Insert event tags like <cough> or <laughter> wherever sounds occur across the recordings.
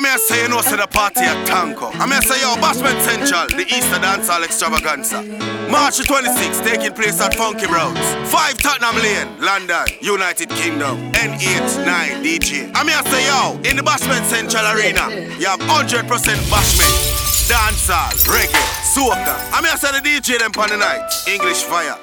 I mean, I say you know, say the party at Tanko. I mean, I say yo, Bashment Central, the Easter Dancehall Extravaganza. March the 26th, taking place at Funky Browns. 5 Tottenham Lane, London, United Kingdom. N8, 9 DJ. I mean, I say yo, in the Bashment Central Arena, you have 100% Bashment. Dancehall, reggae, soca. I mean, I say the DJ them on the night. English Fire,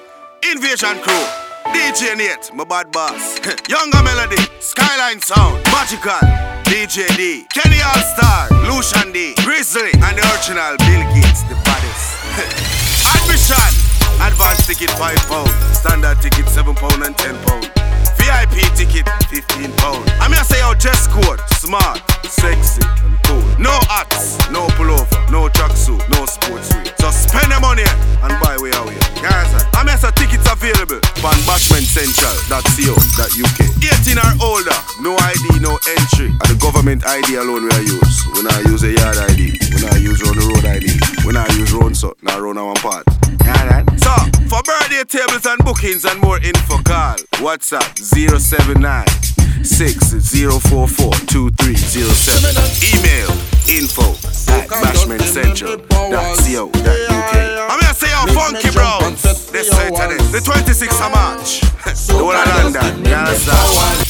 Invasion Crew. DJ Nate, my bad boss. <laughs> Younger Melody, Skyline Sound, Magical, DJ D, Kenny All Star, Lucian D, Grizzly, and the original Bill Gates, the baddest. <laughs> Admission, advance ticket 5 pound, standard ticket 7 pound and 10 pound. VIP ticket 15 pound. I mean I say your dress code, smart, sexy, and cool. No hats, no pullover, no tracksuit, no sports wear. So spend the money and buy way away. Guys, I mean I say tickets available on bashmentcentral.co.uk. 18 or older, no ID, no entry. And the government ID alone we are use. We not use a yard ID. We not use on the road ID. We not use road so not round our part. Yeah, So, for birthday tables and bookings and more info, call WhatsApp 079 6044 2307. Email info at bashmentcentral.co.uk. I'm gonna say our funky browns this Saturday, the 26th of March. <laughs> the whole of London, you understand?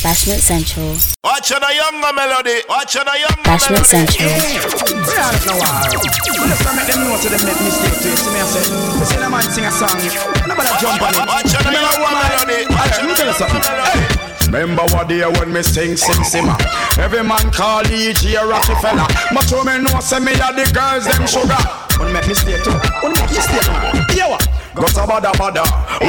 Bashment Central. Watch on a younger melody, watch on a younger Bashment Central. make them know to them make mistake to it. See me I say, you see the man sing a song, nobody jump on it. Watch on a younger melody, watch on a younger melody. Remember what day when me sing, sing, simmer. Every man call EG a rocky fella. You me know, say me a the girls, them sugar. Wanna me stay too? Wanna make me stay too? Yeah, what? Got a bada bada,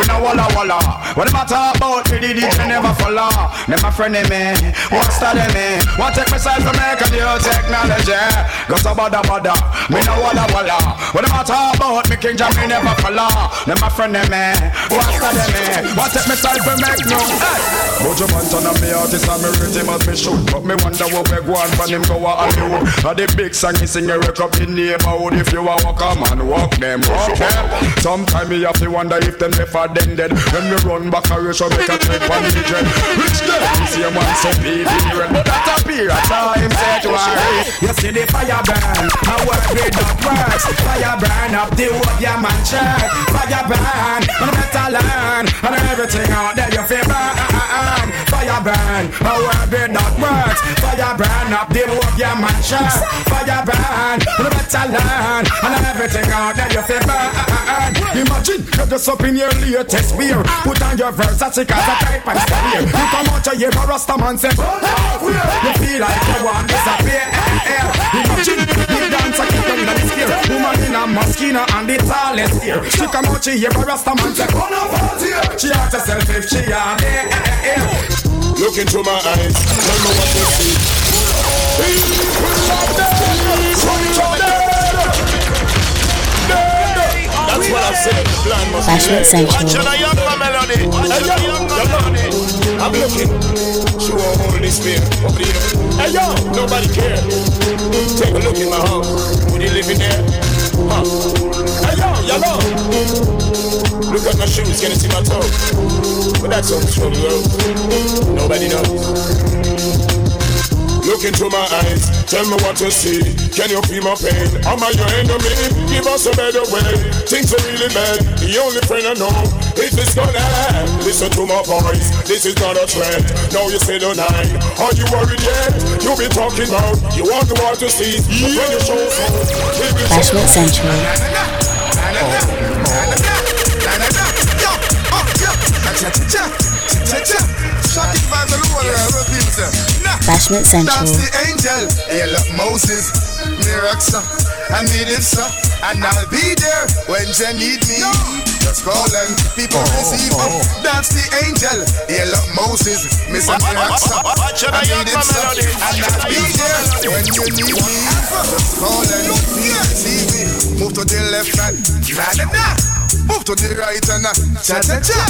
no walla walla. What the matter about me, the DJ never follow. My friend me, what study me, what take myself to make a new technology. Got a bada bada, we no walla walla. What the matter about me, King Jammy never follow. My friend me, what study me, what take me myself to make. Hey. Mojo man turn on me artist and me rhythm as me shoot But me wonder what we go on from him go a Hollywood And the big song he sing a record in neighborhood If you a walk a man, walk them, walk them Sometime me have to wonder if them never then dead. When me run back a make a trip on the jet Rich a man say baby red But that I saw him say to her You see the fire burn, I work with the works Fire burn up the wood, yeah man check Fire burn, and better learn. And everything out there you feel burn. Fire burn, a word with that works Fire burn up the wood, yeah man check Fire burn, and better learn And everything out there you feel burn. Imagine you just up in your latest beer. Put on your it, cause a type and style. You come out your rasta man say You feel like you want disappear. Imagine you dance, I keep them in the scare Woman in a maskina and the tallest ear. She come out your rasta man say She ask herself if she are there Look into my eyes, tell me what you see. People are dead, sons are dead. Dead. That's what I said. Blind must Bashment Central. Watch on a younger melody, watch on a younger melody. I'm looking. She won't hold this spear over here. Hey yo, nobody care. Take a look in my house. Would you live in there? Huh? Hey yo, yellow. Look at my shoes, can you see my toe? But that's on the road. Nobody knows. Look into my eyes, tell me what you see. Can you feel my pain? Am I your enemy? Give us a better way. Things are really bad. The only friend I know is this gonna end. Listen to my voice. This is not a threat. No, you say the nine. Are you worried yet? You be talking about you want the world to see. But when you show so, we will Bashment Central. That's the angel. Hey, look, Moses, Miraxa, I need it, sir. And I'll be there when you need me. Just call and people receive up. That's the angel. Hey, look, Moses, Mr. Miraxa, I need it, sir. And I'll be there when you need me. Just call and people receive me. Move to the left hand. Nah, nah, nah. Move to the right and uh, cha cha cha.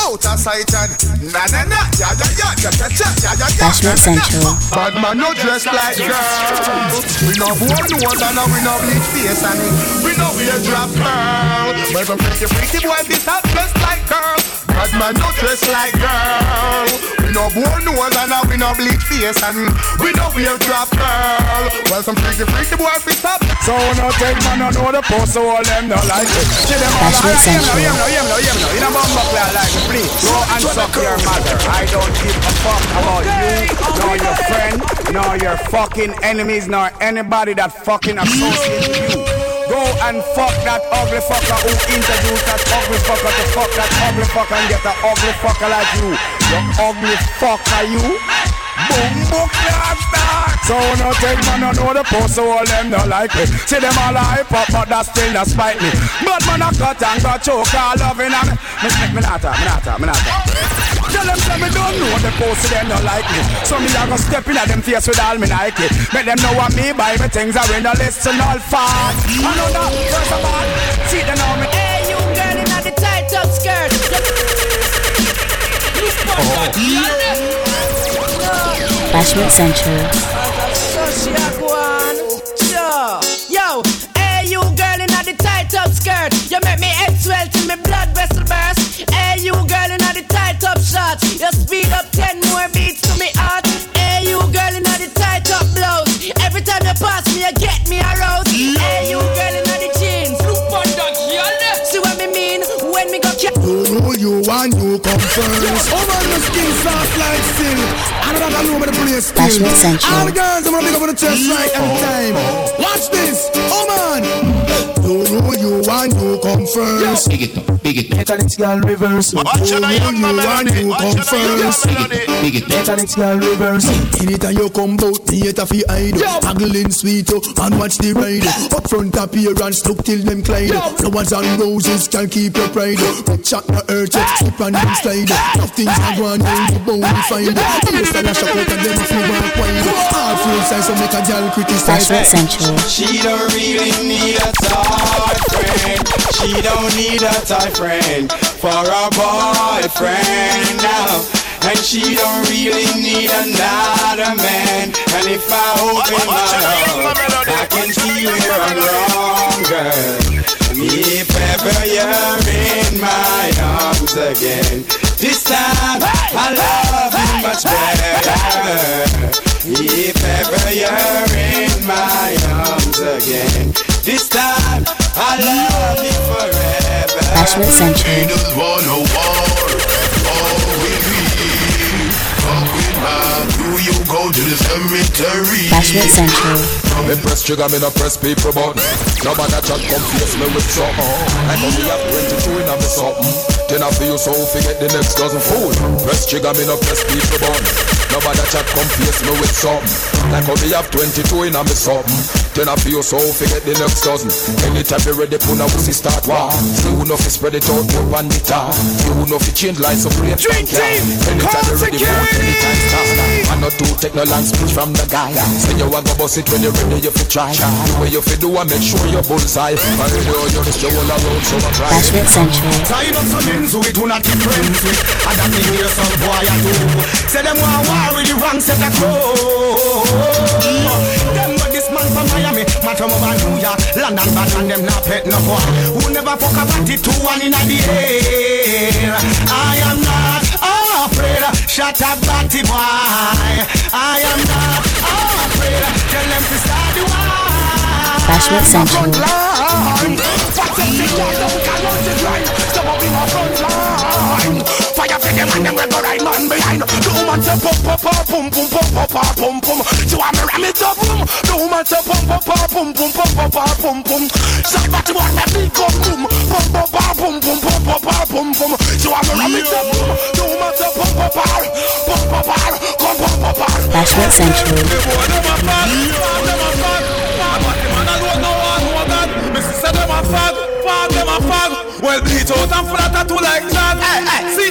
Out of sight and na na na. Ya ya ya ya cha cha ya ya ya. Bashment Central. Bad man no dress like girl. We no born nose and we no bleach face and we no wear drop girl. But some pretty pretty boy be start dress like girl. Bad man no dress like girl. We no born nose and we no bleach face and we no wear drop girl. Well, some freaky freaky boy fi stop. So no take man no know the post, so all them no like it. See them all No, You know bumbo clear like please. Go and suck your mother. I don't give a fuck about you, nor your friend, nor your fucking enemies, nor anybody that fucking associates with you. Go and fuck that ugly fucker who introduced that ugly fucker to fuck that ugly fucker and get an ugly fucker like you. You ugly fucker, you. Bumbo class dog. So no take man no know the post, so all them no like me. See them all hype up, but that still not spite me. But man I cut and got choke all loving on me. Me me me not me not me not. Tell them say me don't know the post, so them no like me. So me a go step in at them face with all me Nike. Make them know what me buy me things are in the list and all fast. I know that first of all, see them know me. Hey, you girl in the tight up skirt. Oh. Bashment Central. Yo, hey, you girl in the tight up skirt. You make me head swell till me blood vessel burst. Hey, you girl in the tight up shorts. You speed up ten more beats to me heart. Hey, you girl in the tight up blouse. Every time you pass me, you get me aroused. Hey, you girl in the jeans. See what me mean when me go. Who you and you come first? Over the skin soft like silk. I don't know know the place still. All the girls, I'm gonna pick up on the chest right every oh, time. Oh, oh. Watch this, oh man. First? Big it up, big it up, Mechanics girl reverse. Watch Who out, know young you and melody. you Watch come out, young first? melody. big it up. Mechanics girl reverse. Anytime you come bout me, it a fi hide Haggling sweet oh, and watch the ride Up front appearance, look till them glide Flowers and roses can keep your pride But chat no earth, slip and them slide Nothing's a go on, you bound find Yes, I lash out and them feel walk wide All full size, so make a girl criticize Bashment Central. She don't really need a toy friend. She don't need a toy friend for a boyfriend now. And she don't really need another man. And if I open my heart, I can see where I'm wrong, girl. If ever you're in my arms again, this time I love you much better. If ever you're in my arms again, this time I love you forever. Bashment Central. Haters want no war. All with me. Fuck with my do you go to the cemetery? Bashment Central. Me press trigger, me no press people button. Nobody chat come face me with something. I know we have 22 in a me something. Then I feel so forget the next dozen fool. Press trigger, me no press people button. Nobody chat come face me with something. Like how we have 22 in a me something. Then I feel so forget the next dozen. Anytime you ready, put a wussy start war. See who know fi spread it out, you on the top. See who know fi change lines so play Drink team, Anytime you ready, put anytime start. I not do take no long speech from the guy. Say you want go bust it when you're ready, you fi try. The way you fi do, I make sure you're bullseye. I know you're just you all around, so I try. Bashment Central. Time up some ends we do not keep friends with And that thing here some boy I do Say them want war with the wrong set of crow Them this man from Miami Man from over New York London bad and them not pet no boy Who never fuck about it two one in the air? I am not afraid. Shut up batty boy. I am not afraid. Tell them to start the war. Bashment Central. a pump, pump, pump, pump, pump, pump, pump, pump. She want me ram it up, boom. The woman say pump, pump, pump, pump, pump, pump, pump, pump. Shot but she want me big up, boom. Pump, pump, pump, pump, pump, pump, pump, pump. She want me ram it up, boom. The woman say pump, pump, pump, pump, pump, pump, pump. Bashment Central. Missy said them a fag, fag them a fag. Well, bleach out and flat tattoo like that. Hey, hey. See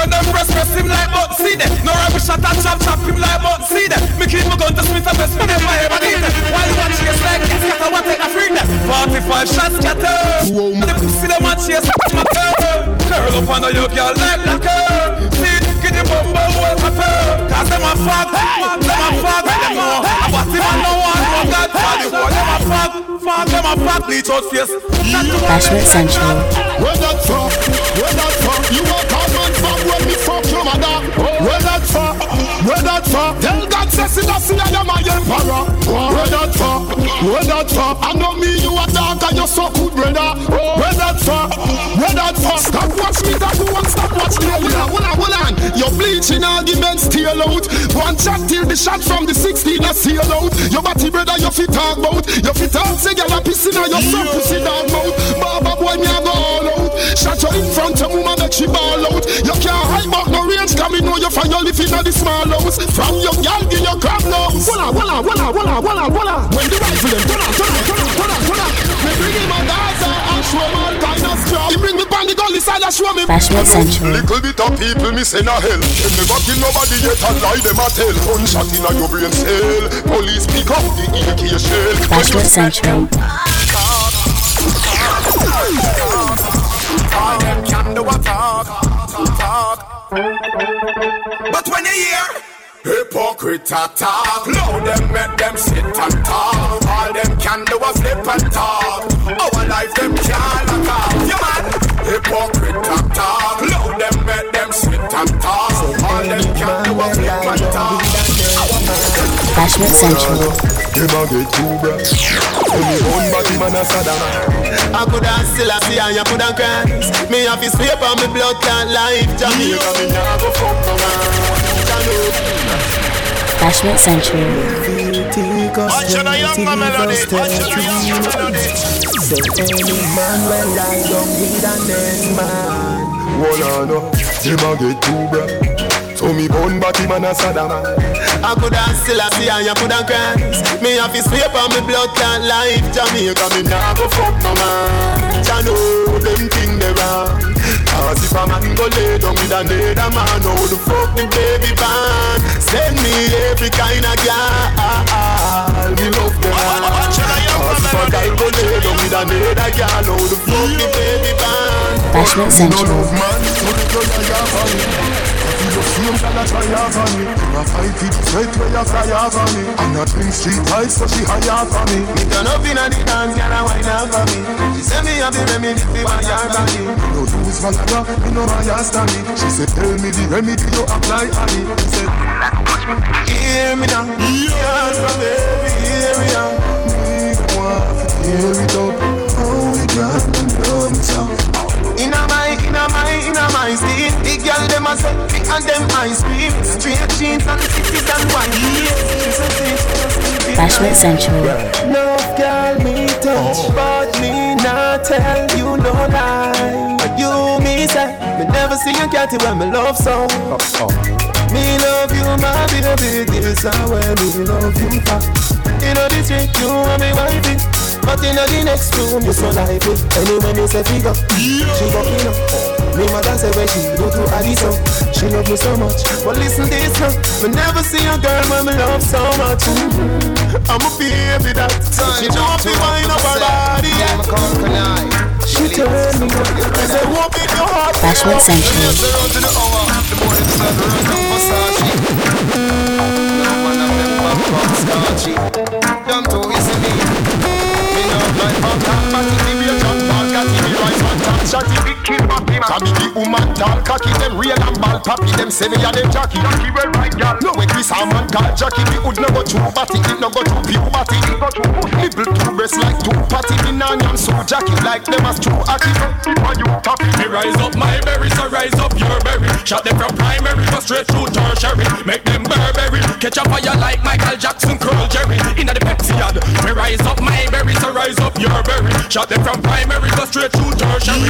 when them press, press him like button, see them. No rifle shot and chop, chop him like button, see. Me keep my gun to Smith and best, but them my ever need. While one chase like yes, cat, I want take a free them. 45 shots, cat, The pussy them want chase, my girl. Curl up on the yoke, girl, like that. See, get the bumble, what a pearl. Cause them a fuck, them a fuck, them a I bought him and no them a fuck, fuck, them a fuck, bleach out face. Bashment Central. Where's that from? Where that from? Where that from? Tell God say Selassie I am my emperor. Where that for? Where that for? I know me, you a dog and you so good, brother. Where that for? Where that for? Stop watch me, that one stop watch me. Hold on, hold on, hold on. Your bleaching arguments steal out. One shot till the shot from the 16 a seal out. Your body brother, you fit talk about. You fit talk say girl a pissing on your son pussy dog mouth. Baba boy me a go all out. Shot you in front of woman make she ball out. You can't hide back no range, come me know you find your living in the small house. From your gal give your crab nose. Walla walla walla walla walla walla. When the rifle them turn on turn on turn on turn on turn on. Me bring him a Gaza and show him all kind of stuff. He bring me on the gully side and show me. Bashment Central. Little bit of people me send a hell. Them never kill nobody yet and lie them a tell. Gunshot inna your brain cell. Police pick up the AK shell. Bashment Central. Talk, talk. But when you hear hypocrite talk, loud them make them sit and talk. All them can do a slip and talk. Our life them can't lock off. You man, hypocrite talk, loud them make them sit and talk. All them can do a slip and talk. Bashment Central. Them a get too bad. Only one body man a Saddam. I could have still a see and you could have cried. Me have to sweep on me blood clot life. Jamaica me nah go fuck no man. Bashment Central. Watch your young man melody. Watch your young man melody. Say any man will lie down with an end man. Hold on, no. Them a get too bad. So me bone body man a Saddam. I could have still a see and you could have cried. Me have to sweep on me blood clot life. Jamaica me nah go fuck no man. Jah know them thing they wrong. Cause if a man go lay down with another man, how the fuck the baby born? Send me every kind of girl. Me love them all. Cause if a guy go lay down with another girl, how the fuck the baby born? Bashment Central. You me. I a try me. I where you fly off on me. I'm not drink street vibes, so she high me. Me turn up the dance, a on me. She say me have the remedy my me. No lose me no my on me. She tell me the remedy you apply on me. She said, hear me now, my me. Me to hear it up, oh we got know me so. Inna my, inna my, inna my skin The girl dem a suck me and dem ice cream Straight jeans and titties and wine Bashment Central. No girl me touch, oh. but me not tell you no lie. You me say, me never see a catty when me love so. Me love you, my baby, this is where me love you for. You know this trick, you and me wifey. But in the next room, you so lively. Anyway, me say figure, she go in up. Me mother say when she go to Addis up. She love me so much, but listen this now. Me never see a girl when me love so much. I'm a baby that She want me wind up her body. She tell me, I say won't be your heart. Bashment Central. Them two is me. Me not like punk and shotty, big kill papi. Can me the woman tall cocky, them real and ball papi, them say me a them jockey. Jockey well right, girl. No way Chris a man called Jackie, me would no go too batty, it no go too puberty. It go too pussy. Nibble two breasts like two patty, me nah yam so Jackie like them as true aki. Why you tappy? Me rise up my berry, so rise up your berry. Shot them from primary, go straight through tertiary. Make them Burberry, catch a fire like Michael Jackson, curl Jerry. Inna the Pepsi ad. Me rise up my berry, so rise up your berry. Shot them from primary, go straight through tertiary.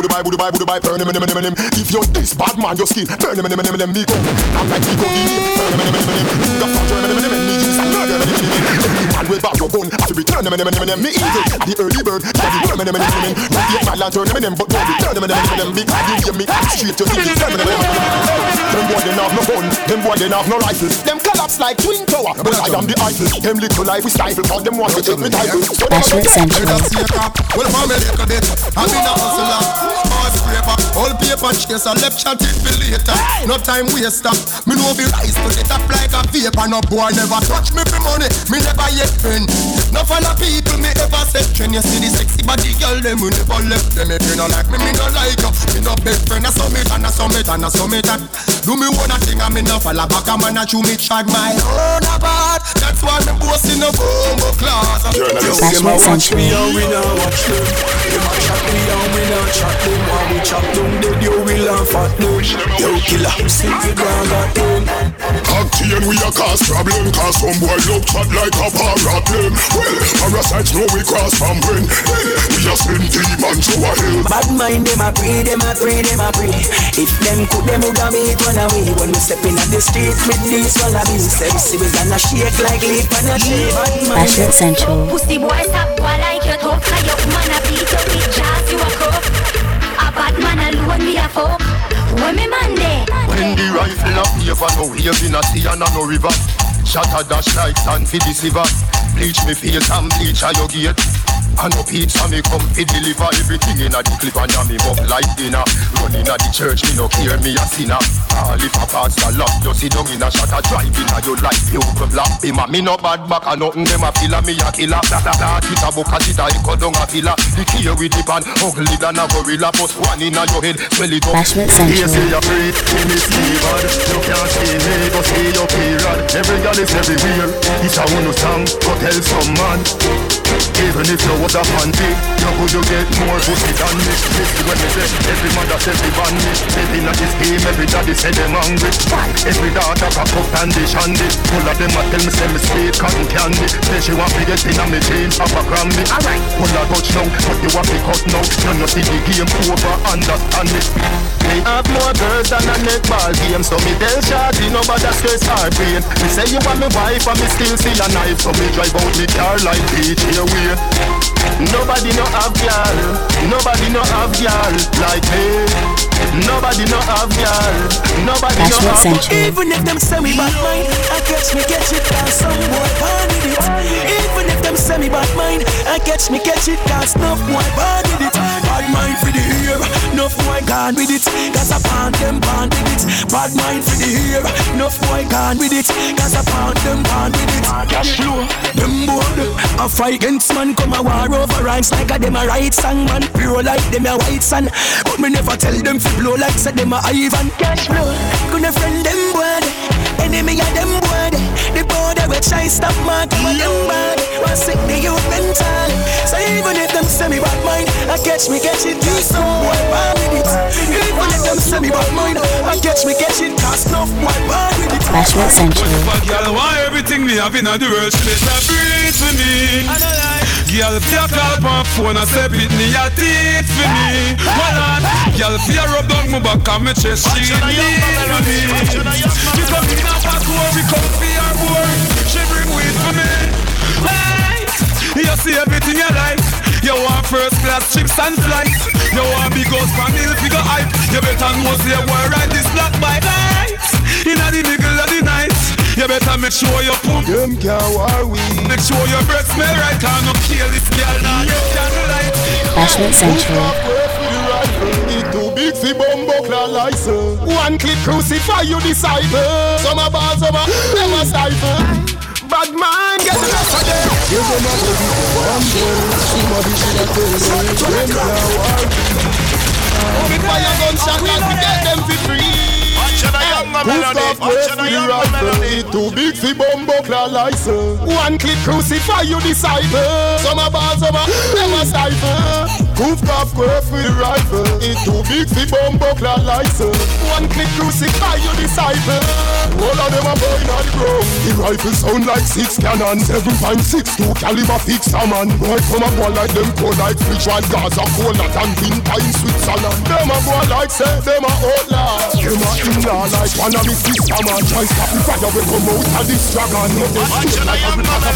Budu bai, budu bai, budu bai, burn him, him, him, him, him. If you're this bad man, your skin, burn him, him, him, him, him, me go. I'm like me go, burn him, him, him, him, him, him. The fuck, him, him, him, him, me use and murder him, him, him, him. Every man will back your gun, have to return Turn them, them, them, them, me evil. The early bird, yeah, the them, them, them, them. Not yet my lantern, them, them, but no, the turn them, them, them, them. Because you give me straight to the turn them, them, them, them. Them boy they have no gun, them boy they have no rifle. Them collapse like twin tower, but I am the Eiffel. Them little life we stifle, cause them want to take me title. So them Bashment Central. Well, family little bit. I'm in a hustler. Hard scraper. All paper chaser. Left chat it for later. No time waster. Me know be rise to get up like a vapor. No boy never touch me for money. Me never yet friend. No follow people me ever set trend. You see the sexy body girl them we never left them. If you no like me, me no like you. Me no best friend. I summit and I summit and I summit and do me one thing. I me no follow back. I'm gonna chew me chat my own about. That's why me boasting no bomb class. Bashment Central. we not watch them. Them a chat me and we not chat them. While we chop them dead, you will laugh at them. Yo killer, see the ground at them. Octane we a cause problem Cause some boy look chat like a problem Well, parasites know we cross from when Well, we a send demon to a hell Bad mind them a pray, them a pray, them a pray. If them could, them woulda beat one away. When we step in the street with these wallabies, them see we gonna shake like leaf on a tree. Bad mind Bashment Central. Pussy boy stop boy like you tough Cause your man a beat you with a bad man alone me a fuck When me man there When the rifle a favor, oh, no wave in a sea and a no river. Shot a dash like sand for the silver. Bleach me face and bleach a your gate. And no pizza me come fi deliver everything inna the clip and me up like dinner. Run inna the church, me no care me a sinner. All if a pastor lock, you sit down inna shot a drive inna your life. You could black him a me no bad back and nothing them a filler me a killer. That that that it a book a a echo down a filler. The key with the pan, ugly than a gorilla. Bust one inna your head, swell it up. Bashment Yes, Central. you're free, give me Steven You can't see me, but see your period Every girl is everywhere It's a one song, go tell some man Even if you was a panty You could you get more pussy than me? Listen when me say, every mother says they ban me Living at this game, every daddy say them hungry. Every daughter cock up and dish and it Full of them a tell me say me sweet cotton candy. Say she want me get in on me jeans, have a grammy. Alright, Pull a touch now, but you want to cut now You know see the game over, understand it? Me have more girls than a netball game So me tell Shawty nobody stress her brain Me say you want me wife and me still see a knife So me drive out me car like DJ way Nobody no have girl Nobody no have girl like me Nobody no have girl Nobody no have Central. Even if them say me bad mind, I catch me catch it cause some boy born with it. Them me bad mind, I catch me catch it cause no boy born with it. Bad mind for the ear, no boy gone with it. Cause I pound them born with it. Bad mind for the ear, no boy gone with it. Cause I pound them born with it. Cash flow, them board, a fight against man come a war over rhymes like a them a right song man. Pure like them a white sun, but me never tell them fi blow like say them a Ivan. Cash flow, gonna friend them boy. Enemy of them boy. The border we try stop mark mental. So even if them say me bad mind, I catch me catch it. You some boy bad with it. Even if them say me bad mind, I catch me catch it. Cause no boy bad with it. Bashment Central. But girl, why everything me have in the world? She better breathe for me. Girl, if you call my phone and say beat me, a teeth for me. Hold on. Girl, if you rub down my back and my chest, she need for me. You come in a back where we come for your boy. She bring weed for me. Hey, you see everything you like. You want first class chips and flight. You want big house from hill figure hype. You better know say boy ride this black bike. Right. Inna the middle of the night. You better make sure you pump. Them can't war we Make sure your breath smell right and no kill this girl now you candlelight. Bashment Central. It too big fi bumbo claw license One click crucify you disciple Some a ball, some a them a stifle Bad man get the rest of them. You go not to be bumbo Somebody should have told me Them can't war we Fire gunshot like we get them for free Gustav West the rifle It. Too big fi bumbo claw license One click crucify you disciple Some a ball, some a them a stifle Proof calf quaff with the rifle. It too big for bomb buckler license. One click crucify your disciple. All of them are boy on the ground. The rifle sound like six cannons. Seven point six two caliber fix a man. Right from a boy like them cold like fish while Gaza colder than winter in Switzerland. Them a boy like say them a outlaw. Them a in-law like one of me sister man. Try stop the fire we come out of this dragon. No, they shoot like a black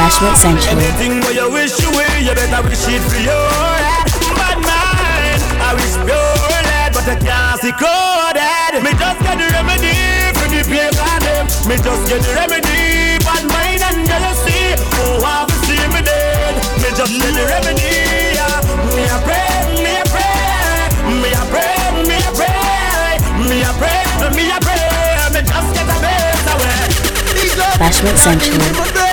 Bashment Central. Anything where you wish you will, you better wish it for your head. Bad mind, I wish pure lead, but I can't see coded. Me just get the remedy for the paper them. Me just get the remedy, bad mind and jealousy. Oh, see me dead. Me just get the remedy. yeah. Me a pray, me a pray, me a pray, me a pray, me a pray, me a pray. Me just get a better way. Bashment Central.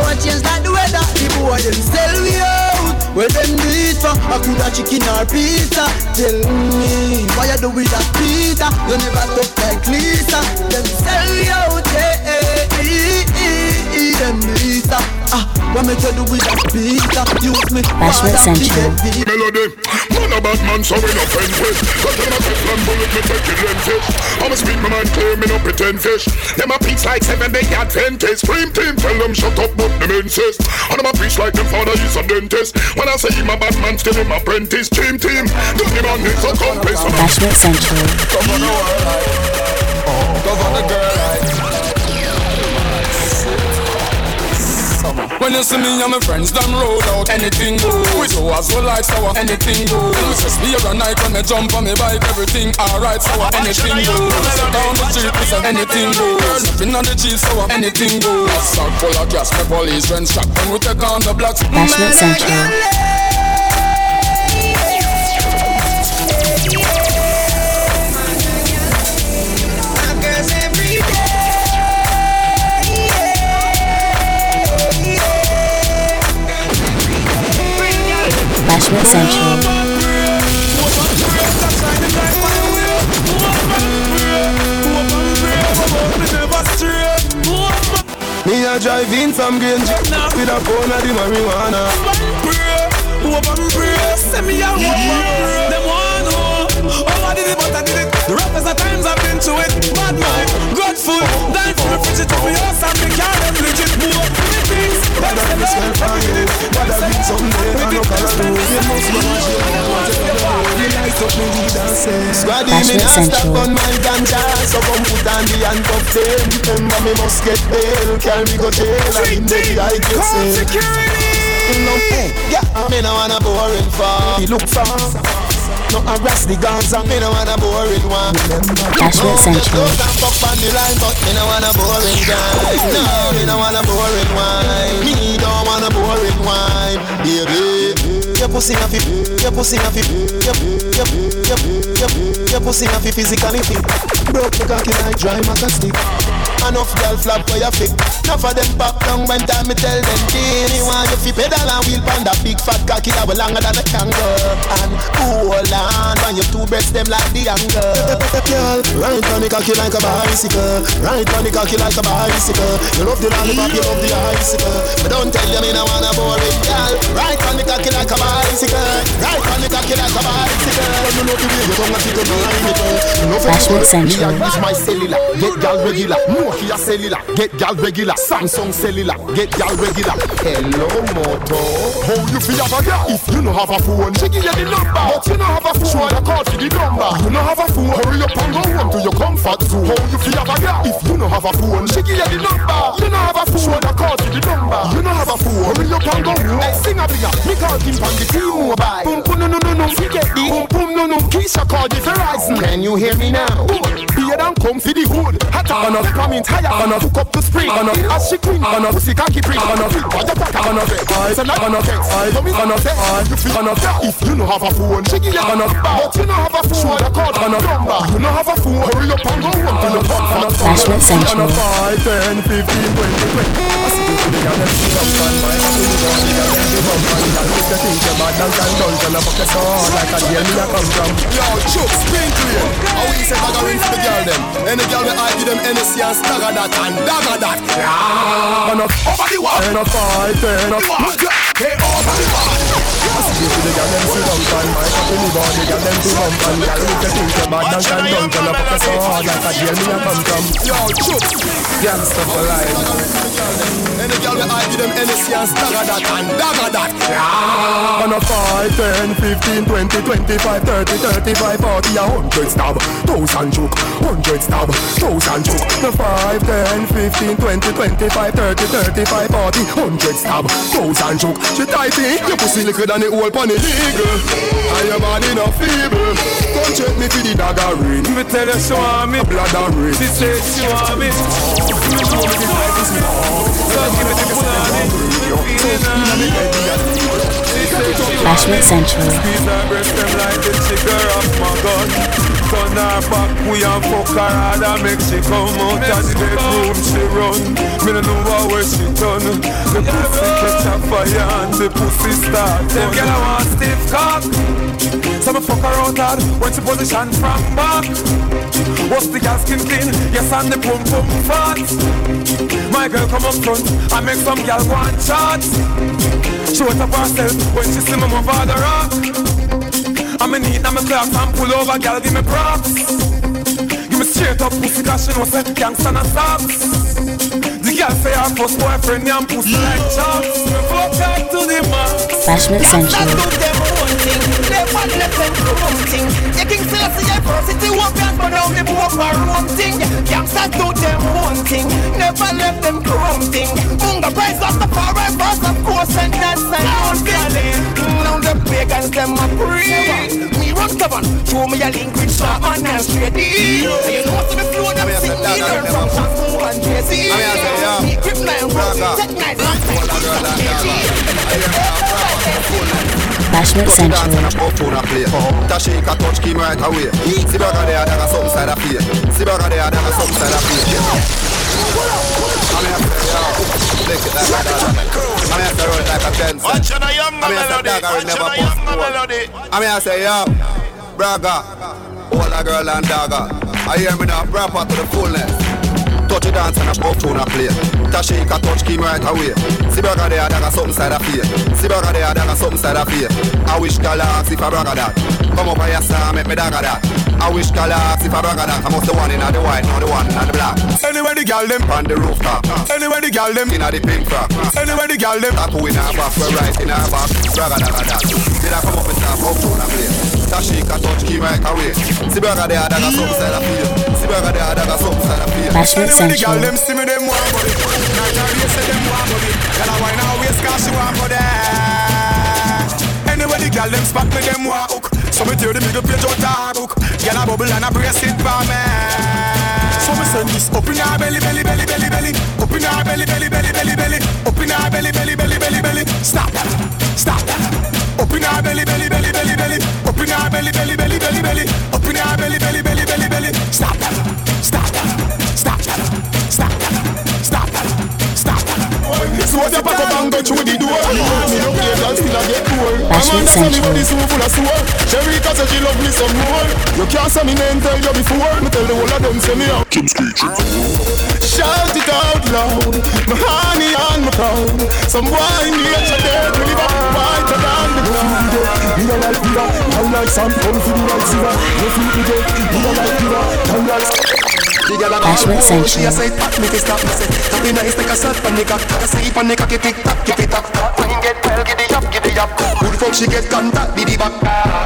Boy change like the weather. The boy them sell we out. Where them do it for? I could have chicken or pizza. Tell me why you do with that pizza? You never talk like Lisa. Them sell we out, yeah, yeah, yeah, yeah, yeah. Them pizza. Ah, what me tell you with that pizza? Use me. Bashment Central. Melody, man a bad man, so we no friend with. Cut them a Teflon bullet, me take it lenses. I'ma speak my mind clear, me no pretend fish. Them a preach like seven day Adventist. Scream team, tell them shut up, but them insist. And them a preach like them father is a dentist. When I say him a bad man, still him apprentice. Dream team, do him on his accomplice. Bashment Central. Cover the world like Cover the girl When you see me and my friends, them roll out anything goes. We do as well like sour, anything goes. Tell me just be every night when me jump on me bike, everything alright, sour, anything goes. Down the street, we say anything goes. Nothing on the cheese, sour, anything goes. Sack full of gas, my police friends shot when we take on the blocks. Bashment Central. Me a drive in from Grange with a phone of the marijuana. Send me them one roughest of times I've been to it. Bad mind, grateful, dying for the fridge to be yours and me can't legit move. Bada be smell fine, bada be someday. I know color do. You must be my shit. Me light up me weed and say. Squaddy me Bashment nah stop Central. on my ganja, so come put on the handcuff them. Remember me must get bail, carry me go jail, and in the I get safe. No, hey, yeah, me no wanna boring for. Look for. No harass the guns and me no wanna boring one. Central. Those that fuck on the line, but me no wanna boring guy. No, me no wanna boring wine. Me don't boring wine, baby. Your pussy na fit, your pussy na fit, your your your your your pussy na fit physically fit. Broke the cocky like dry maca stick. Enough girl flap for your flick. Enough of them pop down when time me tell them Dini want you fi pedal and wheel pan that big fat cocky that will longer than a kangaroo. And hold on when your two breasts them like the angle. Girl, right on the cocky like a bicycle. Right on the cocky like a bicycle. You love the lollipop, you love the icicle. But don't tell you me no wanna boring girl. Right on the cocky like a bicycle. Right on the cocky like a bicycle. You know the way you tongue a tickle my nipple You know Bashment Me a use my cellular, get gal regular Nokia cellular, get gal regular Samsung cellular, get gal regular. Hello moto. How you feel have a girl? If you no have a phone, she give you the number But you no have a phone, show the card for the number. You no have a phone, hurry up and go home to your comfort zone. How you feel have a girl? If you no have a phone, she give you the number You no have a phone, show the card for the number. You no have a phone, hurry up and go home. Hey, sing a bigger, me call him from the team mobile Boom, boom, no, no, no, no, forget the Boom, boom, no, no, Keisha called the Verizon. Can you hear me now? Beer and come for the hood. Hot on a coming higher on a hook up the spring on a as she queen on a pussy cocky prick on a what the fuck on a vex so not on a vex come on a you feel on a if you no have a phone she give you on a but you no have a phone the card on a number you no have a phone hurry up and go home. Pump on a Bashment Central. 10, 15, 20, 20 I see you the girl them sit up on my house You know the girl them give up and girl If you think you're bad and can done Gonna fuck your sword like me a come from Yo, choke, spin clear How we say bag a ring for the I my the them like me a come from. Gangsta for life. Any girl we I give them any and stagger that and dagger that. Yeah. And a 5, 10, 15, 20, 25, 30, 35, 40, a hundred stab, thousand choke, hundred stab, thousand choke. The 5, 10, 15, 20, 25, 30, 35, 40, hundred stab, thousand choke. She tighty, your pussy liquor than the whole pon illegal, and your body no feeble. Come check me for the dagger ring. Me tell her she want me, blood and rain. she said she want me. Me Central. Turn her back, we and fuck her hard and make she come out of the bedroom she run. Me no know where she done. The pussy catch a fire and the pussy start Them girl I want stiff cock. So me fuck her out hard when she position from back. What's the girl skin clean? Yes and the pum pum fat. My girl come up front and make some girl go and chat Show it up herself when she see me move on the rock. I'm in need, I'm a clock and pull over, girl, give me props. Give me straight up pussy, cause she know say gangsta and socks. The girl say her first boyfriend, and pussy like chops. Me fuck her to the max. Bashment Central. Never let them do one thing. The king says the adversity won't but now they walk my own thing. Youngsters do them one thing. Never let them thing. Bunga price of the foreign first, of course, and that's an old Now the pagans them a free. Me run govern, show me a link with Sharman and Straight D. You know what's the flow them sing me learn from Shafu and Jay-Z. Me grip nine roses, take nice, Bashment Central. Uh-huh. Tashika touch him right away. See brother there, there got something side of fear. See brother there, there got something side of fear. I'm here to say, yo, like a dog. I'm here to roll like a Benson. Watch on a young I'm here to dagger never on a young bust melody. I'm here to say, yo, braga, all a girl and dagger. I hear me now, proper to the fullness. Touch it dance and a puff tune a play. Tashika touch him right away. See brother there, there got something side of fear. See brother there, there got something side of fear. I wish galaxy if I brother that. Come up on your star, make me dagger that. I wish galaxy if I brother that. I'm the one in the white, not the one in the black. Anyway the girl them On the rooftop, Anyway the girl them in the pink frock. Anyway the girl them Tattoo in her back, we're right in her back. Brother dagger that. Did I come up and start up tune a play? Tashika touch him right away. See brother there, there got something side of fear. Brother there, there got something side of fear. Bashment Anyway the girl Central. them see me them want money. Night and day say them want money. Girl I wine her waist cause she want money. Anyway the girl them spot me them want hook. So me tear the middle page out her book Girl a bubble and a brace it for me. So me send this up in her belly belly belly belly belly. Up in her belly belly belly belly belly. Up in her belly belly belly belly belly. Stop Stop Up in her belly belly belly belly belly. Up in her belly belly belly belly belly. Up in her belly belly belly belly belly. Stop that. Stop that. Stop that. Stop that. Stop that. Stop that. So what you pack up and go through the door. Me no play and still I get poor Bashment Central. This so full of sore Sherika say she love me some more. You can't say me name tell you before. Me tell the whole of them say me out Kim Shout it out loud. My honey and my crown Some boy nature dead Me live up whiter than the ground Me no like Peter I like some come for the right silver You feel dead Me no like Peter I like Bashment She a say tap me fi stop me say. Tap in a take a shot from the cock I say if a nigga keep it tap keep it When get well giddy up giddy up. Who fuck she get contact be the back.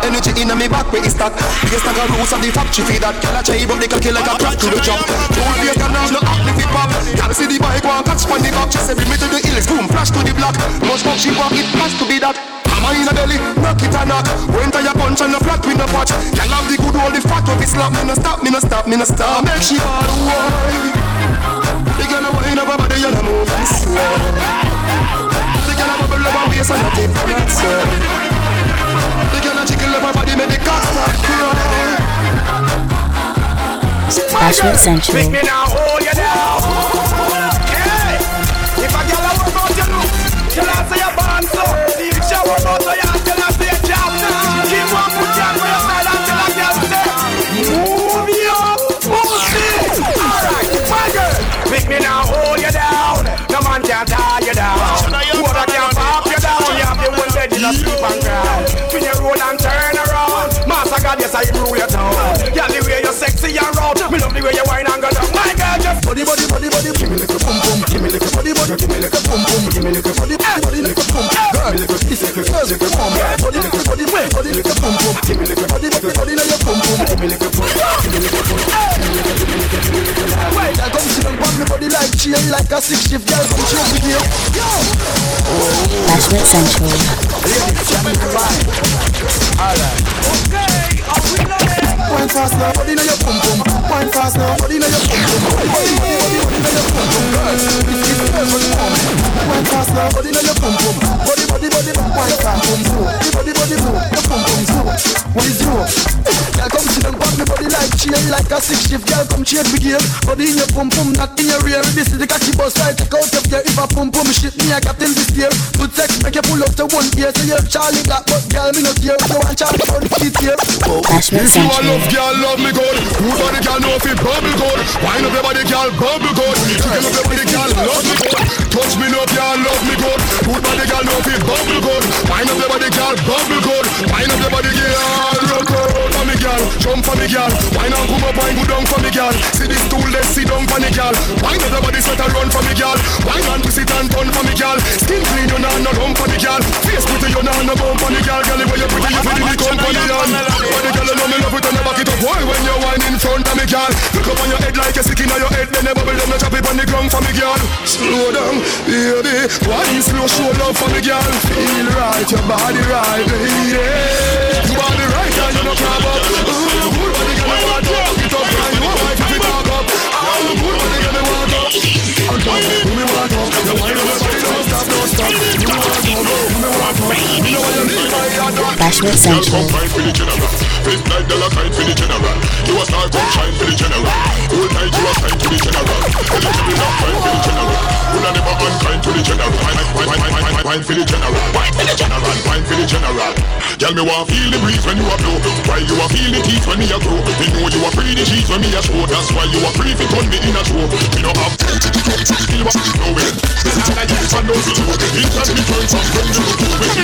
Energy in me back where it stack Biggest tag a roots of the she feed that. Girl a try but they cocky like a crack to the chop Two face can have no act if it pop Girl see the bike one catch from the back. She say bring me to the hills boom flash to the block. Much fuck she walk it has to be that Hammer in a belly, knock it and knock. When tie a punch and a flat with no patch have the good old the fat slap Me no stop, me no stop, me no stop. Make she away The girl a up her body and a move slow The girl a bubble up her waist and a tip and a turn The girl a jiggle up her body make the cock start crying. Make me now hold you down. Hey, if a girl a work out your look, tell her say you're born so body, body, body, body. Give me little boom boom. Little body, body. Give me little boom, boom. Give me little body, body, little boom. Girl, little kiss, little girl, little boom. Body, little body, body, body, little boom, boom. Give me little body, body, body, now your boom, boom. Give me little boom, give me little boom. Little, little, little. Wait, I come sit on me body like chain, like a six shift girl. Come chain with you. Yo. Bashment Central. Alright. Okay, are we loaded? Wine fast now, body now your pum pum. Wine fast now, body now your pum pum. Body, body, body, body now your pum pum. Girl, it's it's the girl for the moment. Wine fast now, body now your pum pum. Body, body, body, wine fast pum pum. Body, body, body, your pum pum slow. What is you? Girl, come sit down, pop me body like chain, like a six shift. Girl, come change the game. Body in your pum pum, not in your rear. This is the cocky bus right. Take out of your if a pum pum shit me, I got in this year. Good sex make you pull up to one ear. Say you're Charlie Black, but girl me not here. So I'm Charlie the feet here. If you a Central. love girl, love me good. Good body girl, know if it bubble good. Wind up your body girl, bubble good. Chicken up your body girl, love me good. Touch me up, girl, love me good. Good body girl, know if it bubble good. Wind up your body girl, bubble good. Wind up your body girl, rock out for me girl, jump for me girl. Wind and come up, wind go down for me girl. See this stool, let's sit down for me girl. Wind up your body, sweat and run for me girl. Wind and twist it and turn for me girl. Skin clean, you nah no lump for me girl. Face pretty, you nah no bump for me girl. Girl, when you pretty, you pretty, me company on. Body girl, you know me love it and back it up. Why when you whine in front of me girl? Look up on your head like a sick in your head. Then you bubble, then you drop it on the ground for me girl. Slow down, baby. Wine slow, show love for me girl. Feel right, your body right, yeah. You body right, and you no crab up. Ooh, good body girl, you want to walk it up, and you wife if it talk up. Oh, good body girl, you want up. Bashment for the general. Face like dollar sign for the general. You a star, come shine for the general. Whole night you a sign to the general. Eligible now, fine for the general. I never unkind to the general. Wine, for the general. Wine for the general. Wine for the general. Girl, me want feel the breeze when you a blow. While you a feel the teeth when me a grow. Me know you a free the cheese when me a show. That's why you a free fit on me in a show. Me no have to get to the kill what you know it. This is how you find out it. It can be turned from when you look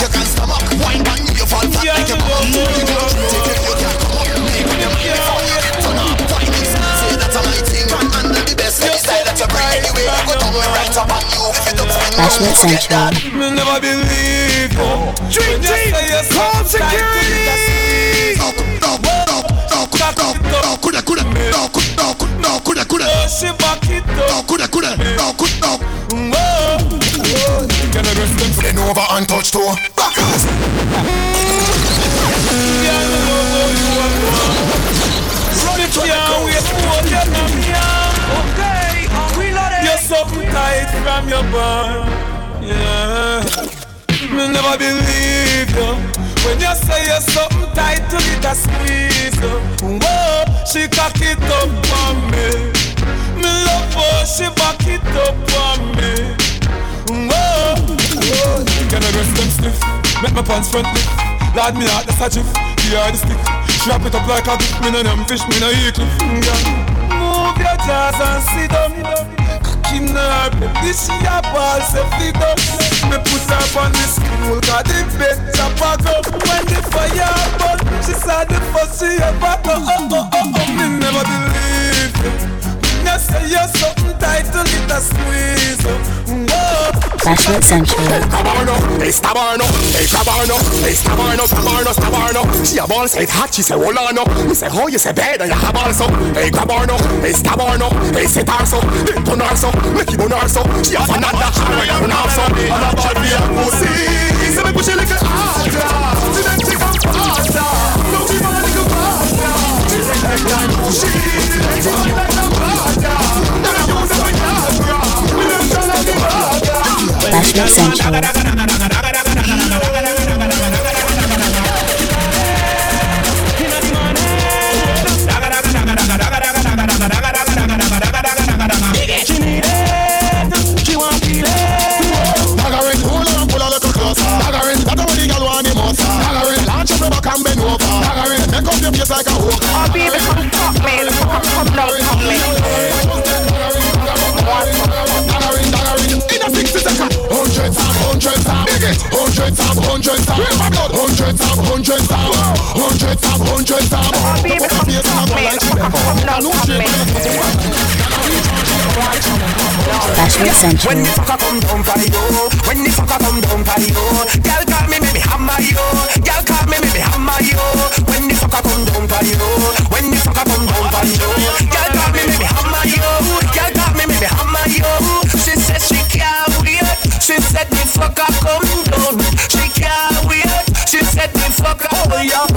You think you can stomach wine on you fall flat Girl, like a me love bomb. how you are. You can't come up, make up your mind before get turn up. Wine is say that's a my thing, and under the best. Let me style that you bring anyway. I go down and right up on you. If you don't spend Bashment Central. Me never believe you. When you say you're so security. Oh, she back it up. Whoa. Over and touch toe. Wait for you to loaded? You're tight from your bond. Yeah. Me never believe you when you say you're something tight to it a squeeze. Whoa, she cock it up on me. Me love how she back it up on me. Whoa, whoa. Can I rest them stiff? Make my pants front lift. Lad me out the satchel, the hard stick. Strap it up like a gift. Me no them fish, me no eat cliff. Move your jaws and sit down. Cocky nerve, this she a ball fit up. Me put her on the stool, got the bed chop her go. When the fire burn, she saw the fuss she ever go. Oh oh oh oh, oh. me never believe you. You say you're something tight to a squeeze. Whoa. Bashment Central. Tabarno, hey Stabarno, hey Tabarno, hey Stabarno, Tabarno, Stabarno. She a ball say it hot, she say hold on no. Me say how you say bad and you have also. Hey Gabarno, hey Stabarno, hey Setarso, hey Tonarso, make you Bonarso. She a fanada, she a Bonarso. And a bad be a pussy. Say me push it like a harder. See them take a faster. No people a little faster. She say like that. She like a Stay sensual. Like a hook. Oh, baby, come stop me. Come, come, come, come, come, come, come, come, come, come, come, hundreds of hundreds of dig it, hundreds of hundreds of hundreds of hundreds of hundreds of hundreds of. Oh baby, come fuck me, come come down, fuck Central. When the fucker come down for you, when the fucker come down for you, girl call me, maybe hammer you. Girl call me, maybe hammer you. When the fucker come down for you, when the fucker come down for you, girl call me, maybe hammer you. Girl call me, maybe hammer you. She said she can't wait. She said the fucker come down. She can't wait. She said the fucker. Oh yeah,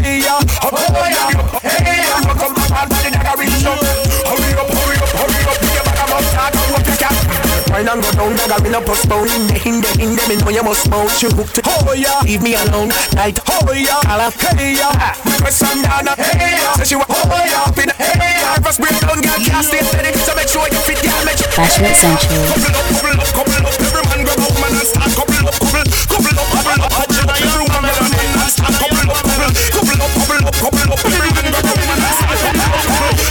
hey yeah, oh yeah, hey yeah. Come on, body that I reach up. Hurry up, hurry up, hurry up. Get back, I'm up, start up, pick up. Wine and go down, dog, I'm in a postpone In the, in the, in the, me know you must smoke She hooked it, oh yeah Leave me alone, night, oh yeah I Holla, hey yeah Request some down, uh, hey yeah Say she want, oh yeah Up in the, hey yeah First break down, girl, can't stay steady So make sure you fit, make sure Bashment Central. Couple up, couple up, couple up and start Couple up, couple, couple up, couple up Couple up, every woman, man, and start Couple up, couple, couple up, couple up, couple up Every man grab out, man, and start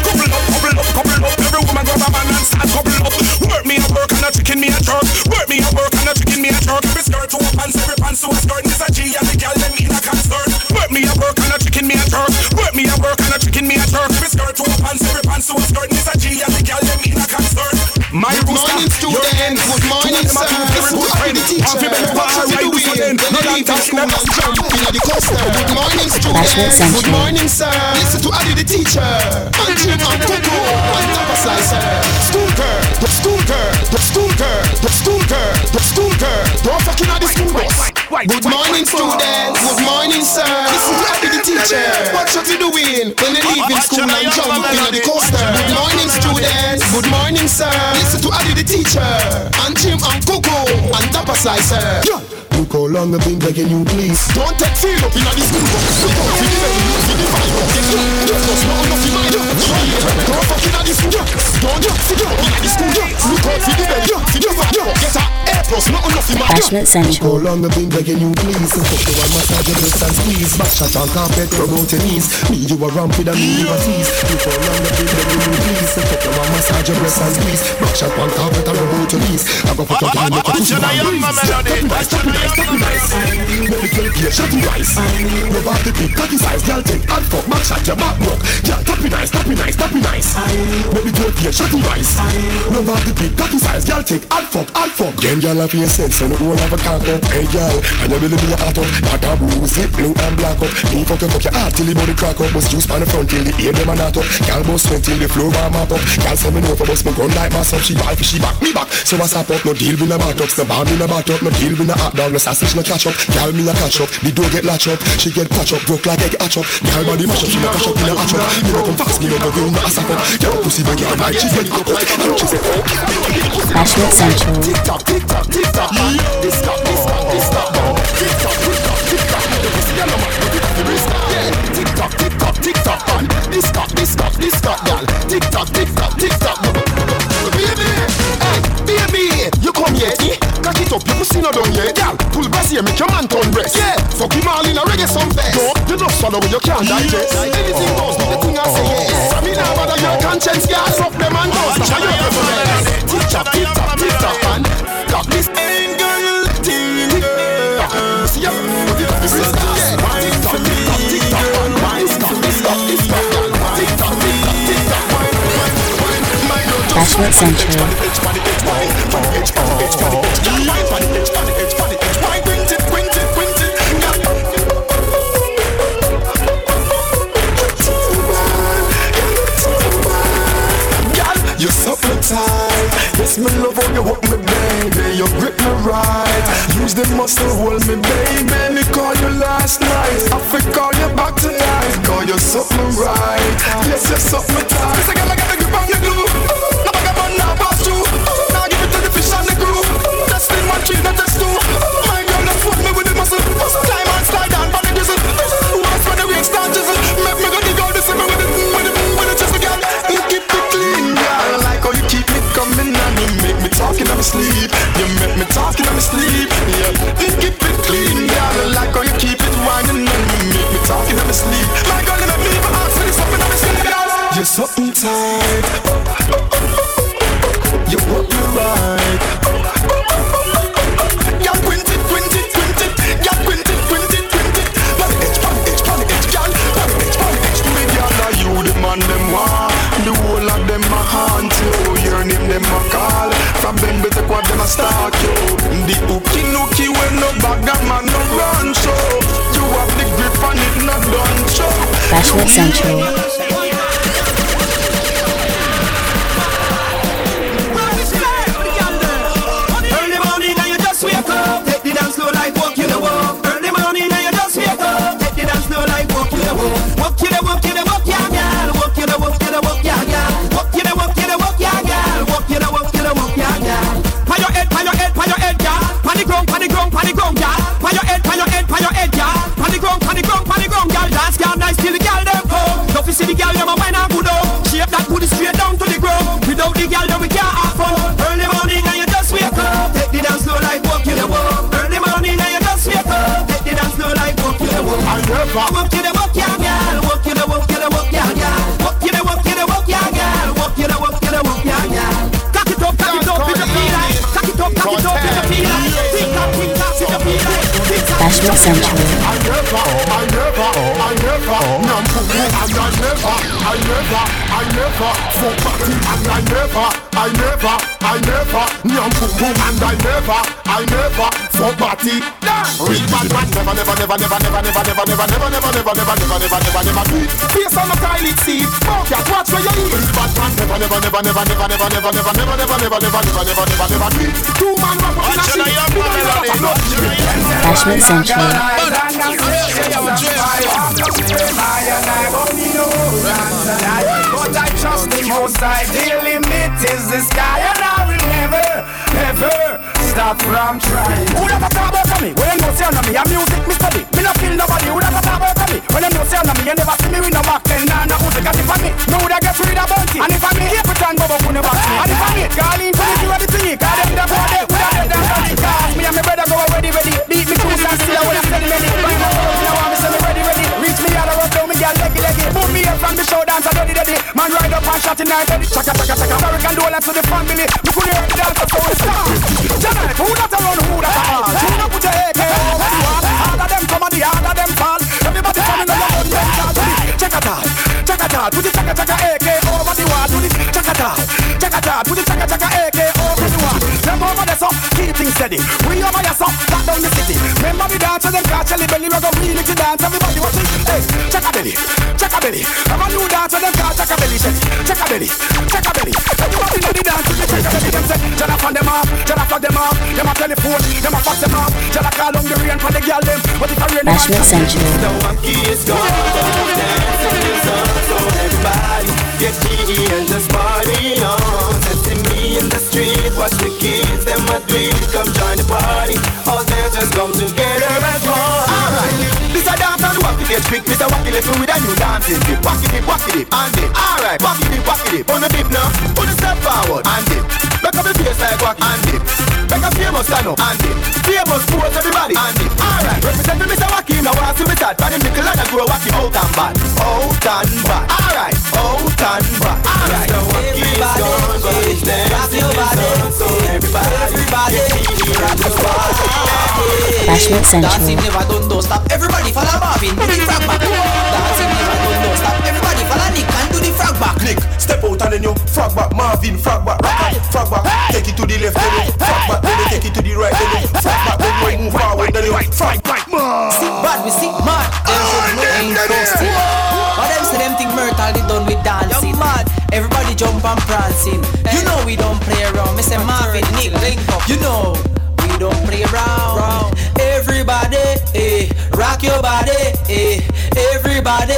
Couple up, couple up, couple up, couple up Every woman man and start Couple up, work me a work and a chicken me a jerk Work me a work and a chicken me a jerk Every skirt to a pants, every pants to a skirt This a G and the girl them in a concert Work me a work and a chicken me a jerk Work me a work and a chicken me a jerk Every skirt to a pants, every pants to a skirt This a G and the girl them in a concert My Good morning, students. Good morning, sir. The coaster. Good morning, students. Good morning, sir. Listen to Adi the teacher. And Jim and Coco. And Papa Slicer. School girl. The school girl. The school girl. The school girl. The school girl. Don't fucking the school bus. Good morning, students. Good morning, sir. Listen to Adi the teacher. What you doing? When you leave the school and jump in the coaster. Good morning, students. Good morning, sir. Listen to Adi the teacher. And Jim and Coco. And Papa Slicer. Look how long I've been begging you, please. Don't take feel up in the school bus. Look out for the level, look for the vibe. Get up, just not enough in mind. Don't fuck in the school. Don't you sit up in the school. Look out for the level, for the vibe. Get a A plus, not enough in my Bashment Look how Central. long I've been begging you, please. Fuck the one massage your breasts and squeeze. Back shot on carpet, rub out your knees. Me, you a ramp with a me, you a tease. Look how long I've been begging you, please. Fuck the one massage your breasts and squeeze. Back shot on carpet and rub out your knees. I go put your hand, make a pussy down, please. Stop it nice, stop it nice, stop it nice. Make me girl play shotty rice. Rub off the big cocky size, girl take hard fuck. Back shot your back broke. Girl, tap it nice, tap it nice, tap it nice. Make me girl play shotty rice. Rub off the big cocky size, girl take hard fuck, hard fuck. Then girl have your sense and whole have a cock up. Hey girl, and you really be a hot up. Back up, bruise it, blue and black up. Me fuck you fuck your heart till the body crack up. Bust juice on the front till the ear them a knot up. Girl bust sweat till the floor warm up. Girl say me know for bust me gun like up. She for she back me back. So I stop up, no deal with no back up. No bomb in no back up, no deal with no hot dog, no sausage no catch up. Girl me a catch up, the door get latch up. She get patch up, broke like egg hatch up. Girl body mash up, she a cash up in a hatch up. Me no come fast, me no go go in a ass up. Girl pussy big girl like she get it up like. She say, Bashment Central. Tick tock, tick tock, tick tock, man. This stop, this stop, this stop, man. Tick tock, tick tock, tick tock. The pussy girl a man, but it have to restart. Yeah. Tick tock, tick tock, tick tock, man. This stop, this stop, this stop, girl. Tick tock, tick tock, tick tock. Pussy no done yet, girl. Pull brass here, make your man turn breast. Yeah, fuck him all in a reggae song fest. No, you just swallow what you can't digest. Anything goes, do the thing I say yes. I mean, now bother your conscience, gas up them and down. Stop your preference. Tick tock, tick tock, tick tock, man. Got this ain't girl thing. See ya, but it have to restart. Tick tock, tick tock, tick tock, man. Why stop, this stop, this stop, girl. Tick tock, tick tock, tick tock, man. Bashment Central. You grip me right Use the muscle, hold me, baby Me call you last night. I fi call you back tonight. Cause you me right. Yes, you suck me tight. This girl I got the grip on the glue. Now I got one now pass through Now give it to the fish on the crew. Testing one, three, not test two. My girl, that's what me with talking in my sleep. You make me talking in my sleep. Yeah, you keep it clean, girl. Like how you keep it winding and you make me talking in my sleep. My girl, you make me inside. You hope you right. Yeah, quint it, quint it, quint it. Quint it, quint it, quint it. Pan edge, pan edge, pan edge, girl. Pan edge, pan. To me, girl, are you the man them want? The whole of them a haunt you. Oh, your name them a call of them better quad them a stalk you. The hooky nookie when no bag a man no run show. You have the grip and it not done show. Bashment Central. Walk you the walk, walk you the walk Pan the ground, pan the ground, girl. Pan your head, pan your head, pan your head, girl. Pan the ground, pan the ground, pan the ground, girl. Dance, girl, nice till the girl them come. Love to see the girl them a wine and good up. Shape that booty straight down to the ground. Without the girl, then Bashment Central. I never, I never, I never, poo poo, and I never, I never, I never, fuck party, and I never, I never, I never, poo poo, and I never, I never, fuck party. Real bad man, never, never, never, never, never, never, never, never, never, never, never, never, never, never, never, never do it. Face on the toilet seat, fuck ya, watch where you eat. Real bad man, never, never, never, never, never, never, never, never, never, never, never, never, never, never, never, never do it. Two man rap up in a sheet, not. Bashment Central. But I trust the most I the limit is the sky and I will never, ever stop from trying. Who that talk about me? When you say on me, a music me study. Me no kill nobody. Who that talk about me? When you say on me, you never see me with no back then. Nah, no music as if I me. Me woulda get rid of bounty. And if I me, here pretend Bobo who never see me. And if I me, call in to me, you ready to me. Call them the boy, they woulda get them done. Cause me and me brother go ready, ready. Beat me and still I woulda steady, ready. Right now, you know I'm me ready, ready. Reach me out road, down me girl, leggy, leggy. Put me up from the show dance, I ready, ready. Man ride up and shot in ready. Chaka, chaka, chaka. Sorry, can to the family. Me could hear the dance, so it's start. Tonight, who that around, who that? Who that put your AK over the wall? All of them come and the all of them fall. Everybody coming on your own, them start to the check it out, check it the chaka, chaka AK over the wall. Do the check it out, check. Put the chaka, chaka AK. Them over there, so keep things steady. We over here, so lock down the city. Remember the dance, and them catch Charlie Belly, we go really to dance. Everybody watching, hey, check a belly, check a belly. Come on, new dance, and them catch check a belly, check, check a belly, check a belly. Everybody know the dance, check a belly. Them say, Jana fan them off, Jana flag them off. Them a telephone, them a fax them off. Jana call on the rain for the girl them. But if I rain, Bashment Central. the monkey is gone. Dancing is on, so everybody get jiggy and just party on. It. Come join the party. All just come together as one. Alright, this a dance and walk it. Mr. Wacky left me with a new dancing dip. Wacky dip, wacky dip, and dip. Alright, wacky dip, wacky dip. On the dip now, put a step forward and dip. Back up the face like wacky and dip. Back up famous stand up and dip. Famous pose everybody and dip. Alright, represent Mr. Wacky now. I see me start. But him nickel and I grow wacky out and bad. Out and bad. Alright, out and bad. Alright, Mr. Wacky is gone, but it's dancing is on. So Bashment Central. Dancing never done, don't stop. Everybody follow Marvin, put it back, back. Dancing never don't stop. Everybody follow Nick and do the frog back. Nick, step out and then you frog back, Marvin, frog back, rock and frog back. Take it to the left, then you frog back, then you take it to the right, then you frog back, then you move forward, then you frog back. See bad, we see mad. Them should know ain't ghosting. But them say them think Myrtle they done with dancing. mad. Everybody jump and prancing. You know we don't play around. Me say Marvin, Nick, link up. You know don't play around. Everybody, eh, rock your body, eh. Everybody,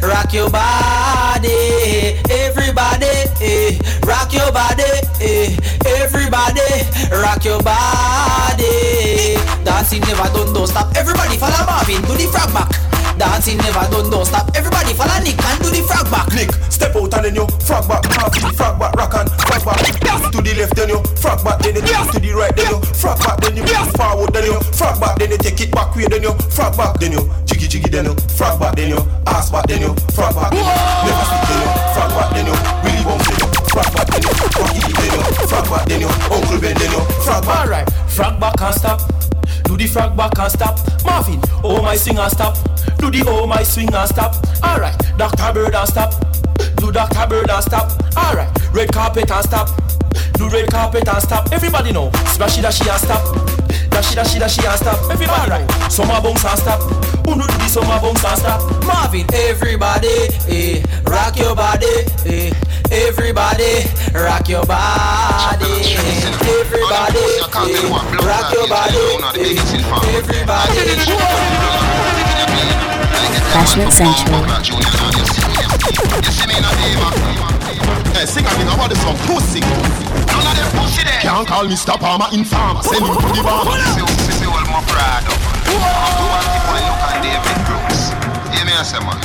rock your body. Everybody, eh, rock your body, eh. Everybody, rock your body. Dancing never done, don't stop. Everybody follow Marvin, do the frog back. Dancing never done, don't stop. Everybody follow Nick and do the frog back. Nick, step out and then you frog back, Marvin, frog back, rock and frog back. To the left, then you frog back, then you to the right, then you frog back, you blast forward, then you frog back, then you take it back way, then you frog back, then you jiggy jiggy, then you frog back, then you ass back, then you frog back, then you never sleep, then you frog back, then you really bounce, then you frog back, then you rocky, then you frog back, then you uncle Ben, then you frog back. Alright, frog back can't stop. Do the frog back and stop. Marvin, oh my swing and stop. Do the oh my swing and stop. Alright, Dr. Bird and stop. Do Dr. Bird and stop. Alright, red carpet and stop. Do red carpet and stop. Everybody know. Splashy dashy and stop. Dashy dashy dashy and stop. Everybody right. Summer bounce and stop. Who know do the summer bounce and stop? Marvin, everybody, eh, rock your body, eh. Everybody, rock your body. Everybody, eh, rock your body. eh. Everybody. Bashment Central. Hey, sing a thing about the song Pussy None of them pussy there Can't call me stop armor informer Send him to the bar See, see, see what my proud of. Who want to point look on David Brooks? Hear me I say man.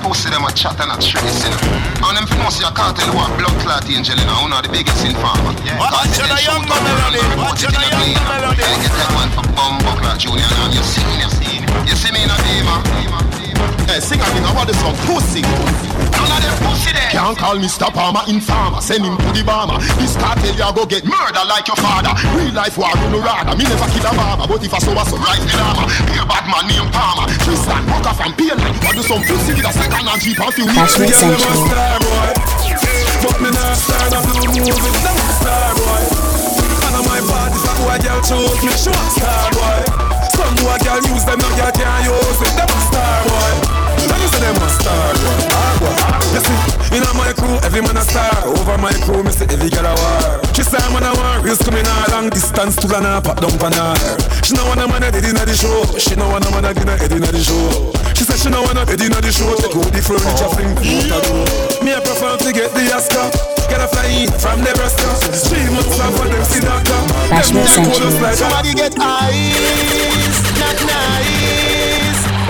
Pussy them a chat and a trace, you know. And them know see a cartel who a blood clot angel, you know. One of the biggest informer. Watch on a young man melody. Watch on a young man melody. I get that man for Bumbo Clot Junior and you see me, you see me. You see me in a demon. Hey, sing a thing about the song. Pussy None of them pussy there. Can't call me stop armor informer. Send him to the bomber. This cartel ya go get murder like your father. Real life war no rather. Me never kill a barber But if I saw a so rise the armor Be a bad man named Palmer. Tristan Walker from P9 I do some pussy with a second and jeep and few Bashment Central. But me not star the blue movies, them a star boy. And on my party, if a boy girl choose me, she a star boy. Some boy girl use them, no girl can't use it, them a star boy. Let me say them a star boy. Ah. You see, in my crew, every man a star. Over my crew, me say every girl a war. She say I'm on a war, reels coming a long distance to and pop down pan her. She know want a man a dead inna the show. She know want a man a dinner head inna the show. She say she know want a head inna the show. Take out the furniture, fling out the door. Me a prefer to get the Oscar. Get a fly from Nebraska. Three months off for them see doctor. Bashment Central. Somebody get ice, not nice.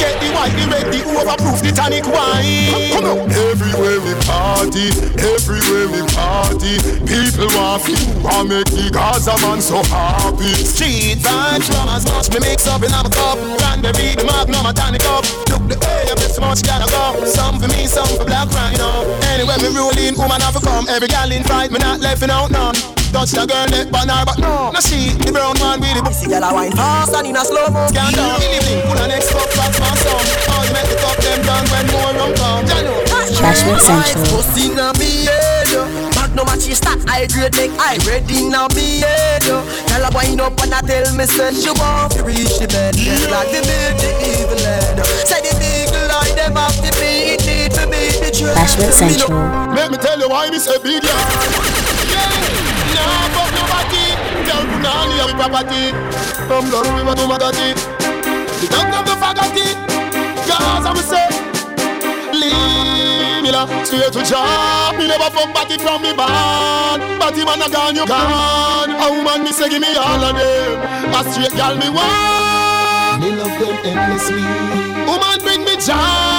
Get the white, the red, the overproof, the tonic wine. Come on. Everywhere we party, everywhere we party, people want you, want make the Gaza man so happy. Street vibes from as much me mix up in a cup. Cranberry, the magnum, a tonic up. Look the way of this much gotta go. Some for me, some for black right rhino. Anyway, me rolling, woman have to come. Every gal in fight, me not left out none. Touch the girl, let but nah, but no. No she, the brown one with the pussy girl a wine fast and in a slow mo. Scan down, Billy Blink, put a next fuck back my song. All you make the top them down when more rum come. Jano. Bashment Central. Pussy na me head, yo. Magnum a cheese stack, I grade make I ready now me head, yo. Tell her wind up and I tell me say she want to reach the bed, just like the big the evil head. Say the big lie them have to be it need to be the truth. Bashment Central. Let me tell you why me say big yeah. Nah, fuck nobody. Tell Punani have property. Come down with my tomagati. The dog of the fagati. Cause I'm say. Leave me la straight to job. Me never fuck body from me band. Body man a gone, you gone. A woman me say give me all of them. A straight girl me want. Me love them endlessly. Woman bring me joy.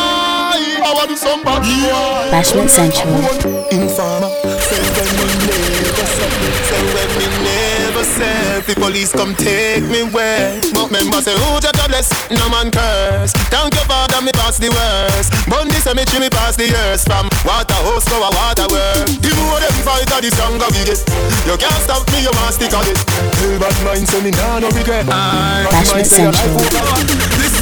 I want to somebody. Bashment Central. Informer, say when me never said, say when me never said, the police come take me where. But member say, oh, who just bless, no man curse. Thank you father, me pass the worst. Bundy cemetery, me pass the years from water house to a water work. The more them fight, the stronger we get. You can't stop me, you must stick on it. Hey, bad mind, say me nah no regret. Bashment Central.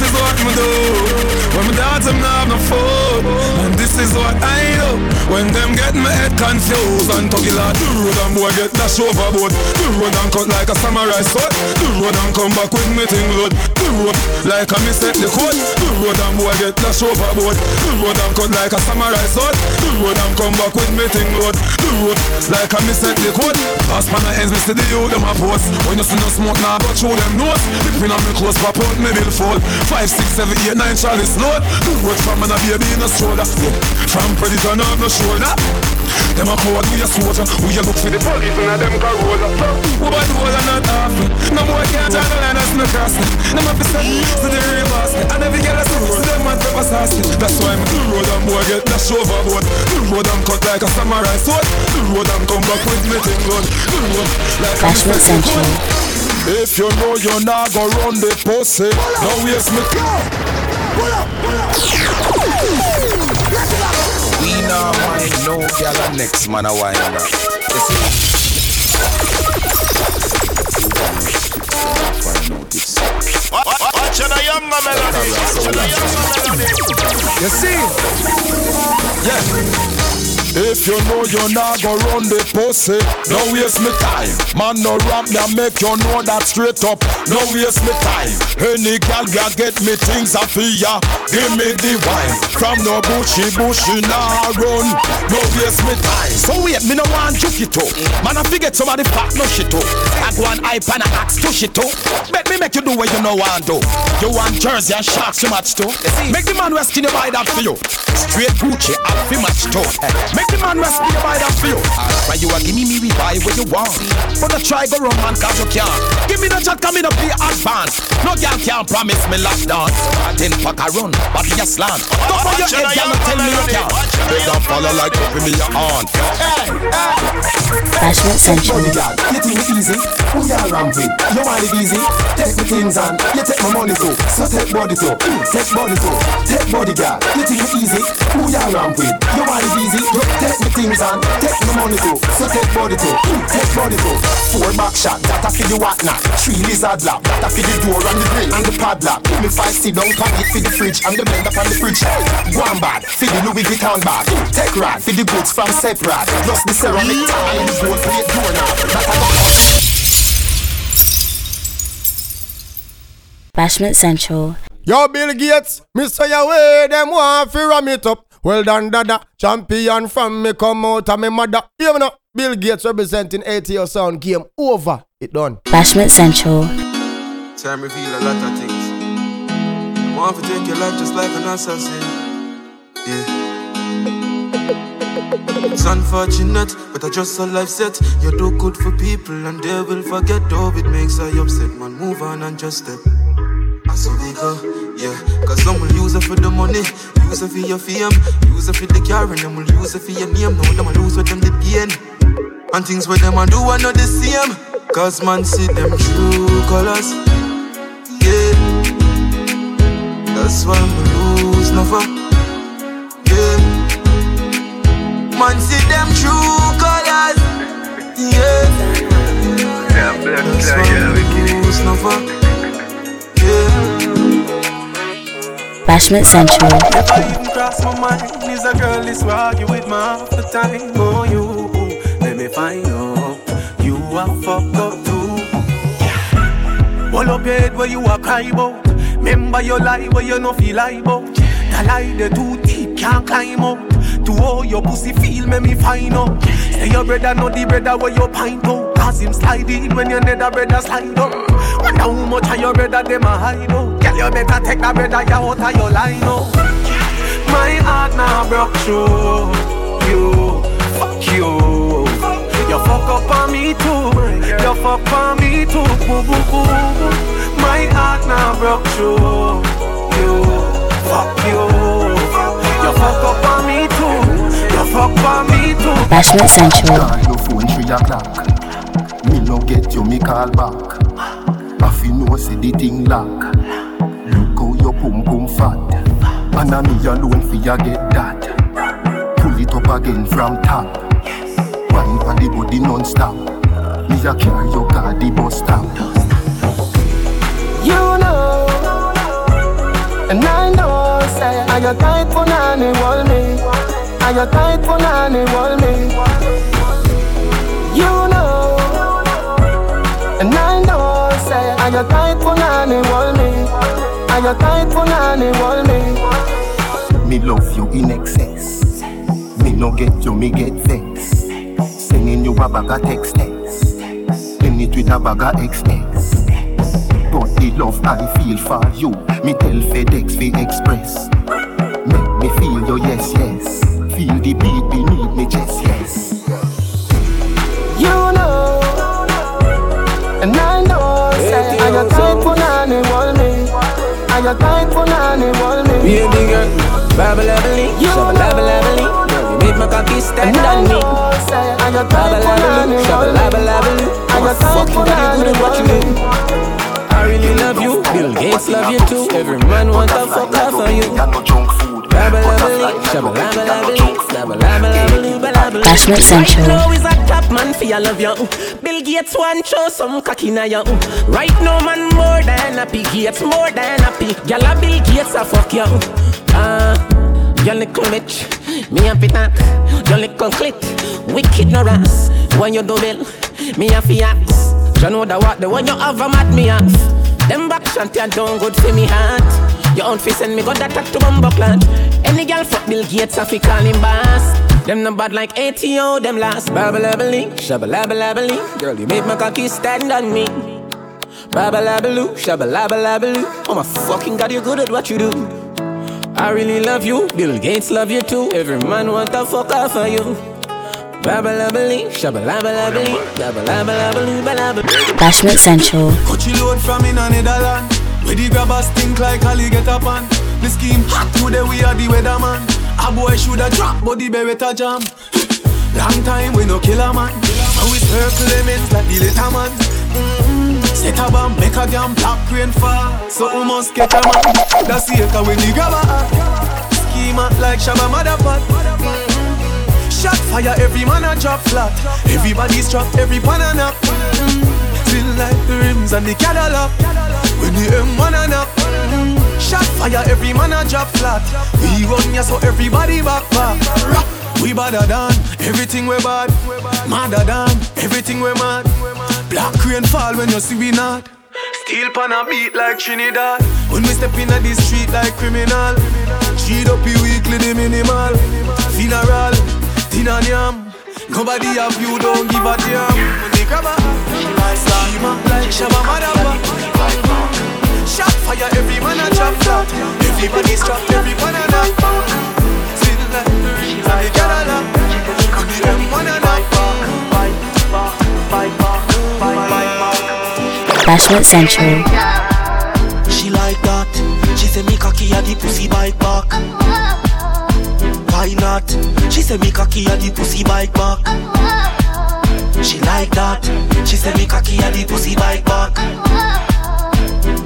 Is what me do. When my dance I'm have no food And this is what I do. When them get my head confused And it like the road and boy get dash overboard. The road and cut like a samurai sword. The road and come back with me thing load. The road like a me set the code. The road and boy get dash overboard. The road and cut like a samurai sword. The road and come back with me thing load. The road like a me set the code. Pass pan the ends me see the youth them a post. When you see no smoke now but show them nose. If me on me close pop out me bill fall Five, six, seven, eight, nine Charlie's load The road from and a baby in a stroller. From predator now no shoulder Them a coward we a soldier. We a look for the police and a them roller Who by the wall and not half No boy can't turn the line as no cross. Them a pissed to the real boss. And every girl a see them man pepper sauce. That's why me the road and boy get dash overboard The road and cut like a samurai sword. The road and come back with me thing gun The road like a Central. If you know you're not gonna run the pussy, no waste me. We now mind no gal next man a wine up. You see? Find out it's Watch the younger melody. Watch the younger melody. You see? Yeah. If you know you not go run the pussy, no waste me time. Man, no rap and make you know that straight up. No waste me time. Any gal ya get me things I feel ya. Give me the wine. From no bushy bushy nah run. No waste me time. So wait, me no want juke it up. Man, I forget somebody fat no shit up. I go on hype and I axe to shit up. Make me make you do what you know want do. You want jersey and sharks you match too. Make the man rest in your buy that for you. Straight Gucci, I fi match too. Make the man rest in by buy that for you. Why you a give me me we buy what you want. But I try go run man cause you can't. Give me the chat, come in up be advance. No girl can't promise me last dance. I didn't fuck a run, but you slant. Don't for your head, girl, tell me you can't. They don't follow like up in your aunt. Bashment Central. You think it easy? Who you ramping? You want it easy? Take the things and you take my money too. So take body too. Take body too. Take body girl. You think it easy? Who you ramping? You want it easy? You take the things and take my money too. So take body too. Take body too. Four back shot. That a for the whatnot. Three lizard lap. That a for the door and the grill and the padlock. Me five sit down pocket for the fridge and the blender from the fridge. Go on bad. For the Louis Vuitton bag. Take rad. For the goods from separate. Plus the ceramic tile and the gold plate doorknob. That a go Bashment Central. Yo, Bill Gates, me say your way, them want fi ram it up. Well done, dada. Champion from me come out of me mother. Hear me now. Bill Gates representing ATO sound game over. It done. Bashment Central. Time reveal a lot of things. I want to take your life just like an assassin. Yeah. It's unfortunate, but I just saw life set. You do good for people and they will forget. Oh, it makes I upset, man. Move on and just step. As we go, yeah. Cause some will use it for the money, use it for your fame, use it for the car, and them will use it for your name. No, them will lose what them did gain. And things where them a do are not the same. Cause man see them true colors. Yeah. That's why me lose never. Yeah. Man see them true colors. Yeah. That's why me lose never. Bashment Central. Even cross my mind, is a girl argue with me half the time. Oh, you, let me find out. You are fucked up too. Hold up your head where you are about. Remember your lie where you feel about. The lie can't climb up. To all your pussy feel, make me find out. Oh. Say your brother know the brother where you pint out. Cause him slide in when your nether brother slide up. Wonder how much of your brother them a hide out. Girl, you better take that brother you out of your line out. My heart now broke through you. Fuck you. You fuck up on me too. You fuck up on me too. Boo, boo, boo. My heart now broke through you. Fuck you. You fuck up on me too. You fuck on me too. Bashment Central. Call your phone three o'clock. Me no get you, me call back. I feel no say the thing lock. Look how your pum pum fat. And I me alone for ya get that. Pull it up again from top. Wine for the body non-stop. Me a carry your car the bus stop. You know, and I know, say, I got tight for nanny, wall me. I got tight for nanny, wall me. You know, and I know, say, I got tight for nanny, wall me. I got tight for nanny, wall me. Me love you in excess. Me no get you, me get vex. Sending you a bag of text text. Send it with a bag of XX. But the love I feel for you, me tell FedEx fi express. Make me feel your yes, yes. Feel the beat beneath me chest, yes. You know, and I know, say I got tight for nanny, wall me. I got tight for nanny, wall me. Baby girl, babble lovely, shabba babble eh. lovely. Girl, eh. you make my cocky stand on me. Babble lovely, shabba babble lovely. I'm a fucking pretty good at what you do. I really love you, Bill Gates love you too. Every man want to fuck off on you. Bashment Central. Is a top man fi I love you. Bill Gates want show some cocky na you. Right now man more than happy. Gates more than happy. Gyal Bill Gates a fuck you. Ah, your little bitch, me a fit knock. Your little clit, wicked no ass. When you do bill, me a fi ask. You know that what the one you have a mad me off. Them back shanty don't good for me heart. Your own face and me got that talk to bumbo clan. Any girl fuck Bill Gates a fi call him boss. Them no bad like ATO, them last. Babalabaling, shabalabalabaling. Girl, you made my cocky stand on me. Babalabaloo, shabalabalabaloo. Oh my fucking god, you're good at what you do. I really love you, Bill Gates love you too. Every man want to fuck off of you. Babalabaling, shabalabalabaling, babalabaloo, balabaloo. Bashment Central. Coachy load from in a Netherland. Where the grabbers stink like Ali get up on. The scheme hot today we are the weatherman. A boy shoulda drop, but the beretta jam. Long time we no kill a man. So we circle them ends like the little man. Mm-hmm. Set a bomb, make a damn black rain fall. So we must catch a man. That's the echo when the grabber. Schema like Shabba Motherfuck. Mm-hmm. Shot fire, every man a drop flat. Everybody's trapped, every pan a nap. Still like the rims and the Cadillac. When the M1 a nap. Mm-hmm. Shot fire, every man a drop flat. We run ya so everybody back back. Rah. We badder than everything we bad. Madder than everything we mad. Black rain fall when you see we not. Steel pan a beat like Trinidad. When we step in the street like criminal. Cheat up you weekly the minimal. Funeral, dinner yam. Nobody have you, don't give a damn. When they grab a schema like Shabba Motherfuck. Shot fire, every man a drop flat. Everybody's trapped, every man a knock. Still like the rings and the Cadillac. When the M1 a knock. Bashment Central. She like that. She say me cocky a the pussy bite back. Why not? She say me cocky a the pussy bite back. She like that. She say me cocky a the pussy bite back.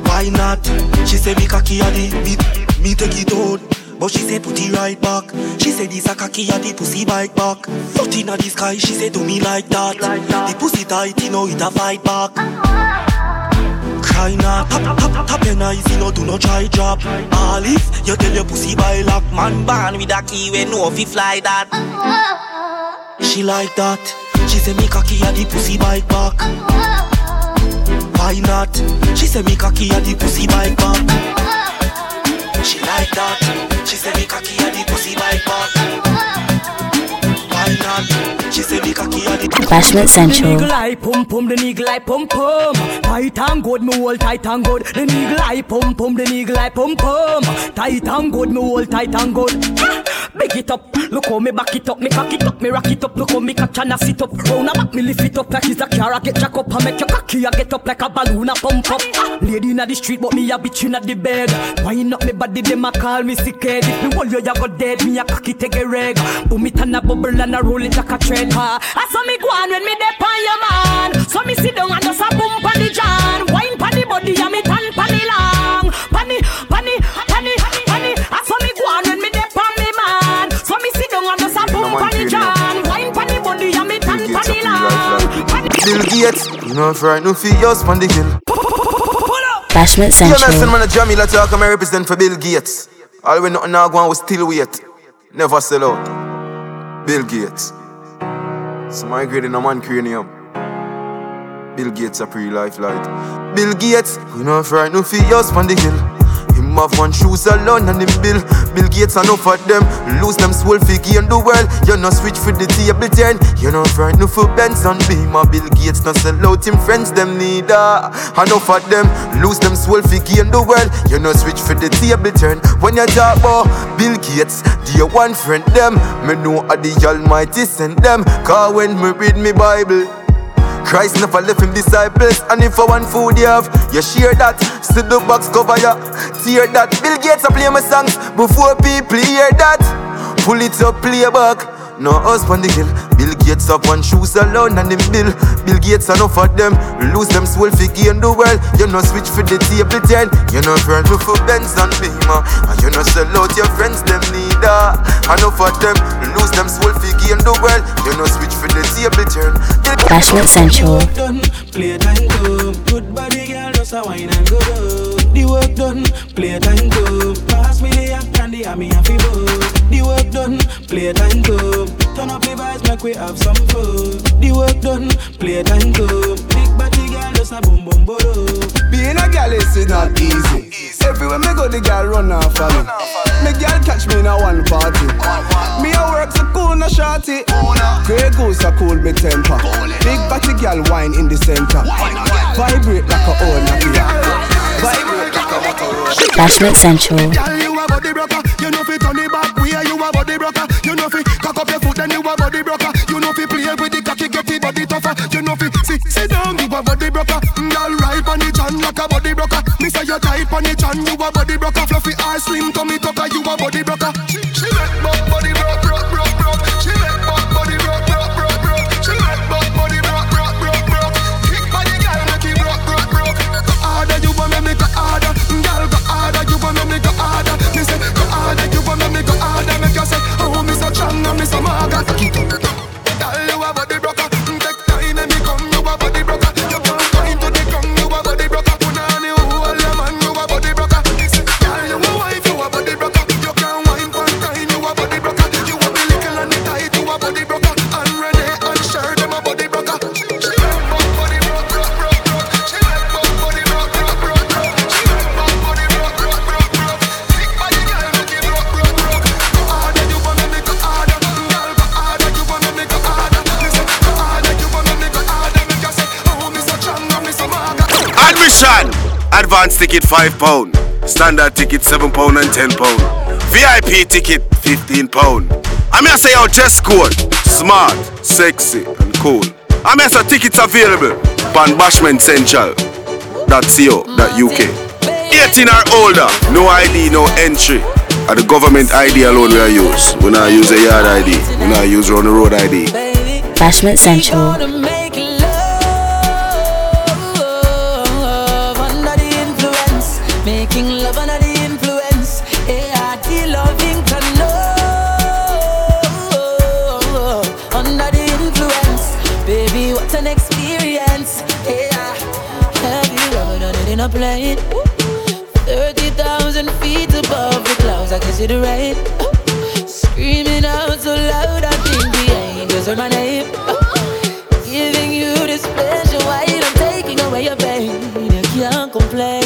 Why not? She say me cocky a the me, me take it out. But she say put it right back. She say this a cocky a the pussy bite back. Put inna the sky, she say do me like that. The pussy tight, you know it a fight back. Cry not, tap tap tap your eyes, you know do not try drop. All if you tell your pussy by lock, man born with a key when no fi fly that. She like that. She say me cocky a the pussy bite back. Why not? She say me cocky a the pussy bite back. She like that. She say me cocky a the pussy bite back. Cocky a the Central. eagle eye pum pum, the eagle eye pum pum. Tight and good, me hold tight and good. The eagle eye pum pum, the eagle eye pum pum. Tight and good, me hold tight and good. Big it up, look how me back it up, me cock it up, me rock it up, look how me catch and I sit up. Round a back, me lift it up like it's a car, I get jack up, I make your cocky, I get up like a balloon, I pump up. Lady inna the street, but me a bitch inna the bed. Wind up me body, them a call me sick head. If me hold you, you go dead, me a cocky take a reg. Boom it and a bubble and a roll it like a trend. I saw me go on when me dep on your man. So me sit down and just a boom pan the jam. Wine pan the body and me tan pan the long. Pan the, pan the, pan the, pan the. I me go on when me dep on me man. So me sit down and just a boom pan the jam. Wine pan the body and me tan pan the long. Bill Gates, you know for right, no fee us on the hill. Bashment Yeah, man, Central. send man a Jamie like talk, I'm represent for Bill Gates. All we nothing now go on, we still wait. Never sell out. Bill Gates. So in a man cranium. Bill Gates a pre-life light. Bill Gates, we know right, no fee us on the hill. Him have one shoes alone and him bill. Bill Gates enough for them. Lose them soul fi gain the world. You no switch for the table turn. You know right, no for Benz and Beamer. Bill Gates no sell out him friends them neither. Enough for them. Lose them soul fi gain the world. You no switch for the table turn. When you talk about Bill Gates, dear one friend them. Me know a the Almighty send them. Cause when me read me Bible. Christ never left him disciples, and if for one food you have, you share that. See the box cover ya, tear that. Bill Gates a play my songs before people hear that. Pull it up, play back. No husband the hill. Bill Gates have one shoes alone and him bill. Bill Gates enough of them. Lose them soul fi gain the world. You no switch for the table turn. You no friend for Benz and Beamer. And you no sell out your friends them neither. Enough of them. Lose them soul fi gain the world. You no switch for the table turn. Bashment Central. Playtime come. Good body girl, just a wine and go down. The work done, playtime come. Pass me the act and the army have to The work done, playtime come. Turn up the vibes, make we have some fun. The work done, playtime come. Big body girl, just a boom boom boom. Being a girl is not easy. Everywhere me go, the girl run off of me. Me girl catch me in a one party. Me a work so cool, no shorty. Grey goose a cool me temper. Big body girl wine in the center. Vibrate like a old Nokia. Vibrate like a Motorola. Bashment Central. Girl, you a body broker. You know fi turn it back way. You a body broker. You know fi cock up your foot then you a body broker. You know fi play with the cocky, get the body tougher. You know fi sit sit down. You a body broker. Mm, girl, ride on the chan like a body broker. Me say you tight on the chan. You a body broker. Fluffy eyes, slim tummy tucker. You a body broker. Advance ticket 5 pound. Standard ticket 7 pound and 10 pound. VIP ticket 15 pound. I'm here say your dress code. Smart, sexy and cool. I'm here say tickets available. on Bashment Central. .co.uk 18 or older. No ID, no entry. At the government ID alone we are use. We not use a yard ID. We not use on the road ID. Bashment Central. Thirty thousand feet above the clouds, I can see the rain. Screaming out so loud, I think the angels heard my name. Giving you this pleasure while I'm taking away your pain. You can't complain.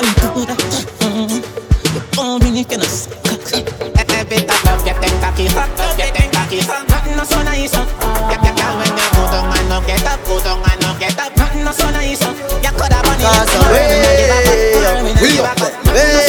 Mm. Uh. Uh. Uh.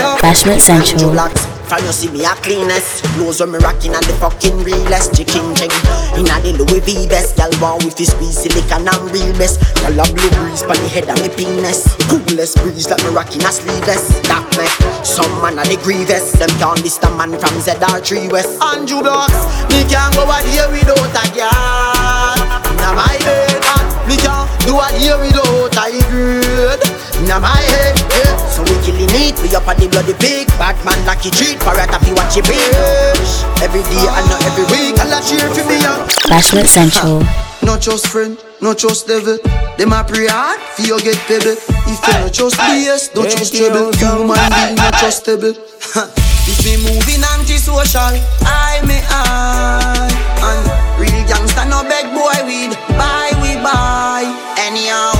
Uh. Bashment Central. From you see me a cleanest Clothes when me rocking and the fucking realest Chicken ching Inna the Louis V best Y'all want with his squeeze silicon and real best. Y'all a blue breeze pon the head of me penis. Coolest breeze like me rocking a sleeveless. That make some man a the grievous. Them can't list a man from ZR3 West. Andrew Blocks Me can't go a day without a girl Inna my bed and Me can't do a day without a good Inna my head yeah. So we killing it We up on the bloody pig Bad man lucky treat For it if you watch it bitch Every day and not every week I'll cheer for me young Bashment Central. No trust friend, no trust devil. Them a pray hard, for you get pebble. If you no trust BS, don't trust trouble. Human being no trustable. if me moving anti-social, I me I. And real gangsta no beg boy weed, buy we buy. Anyhow,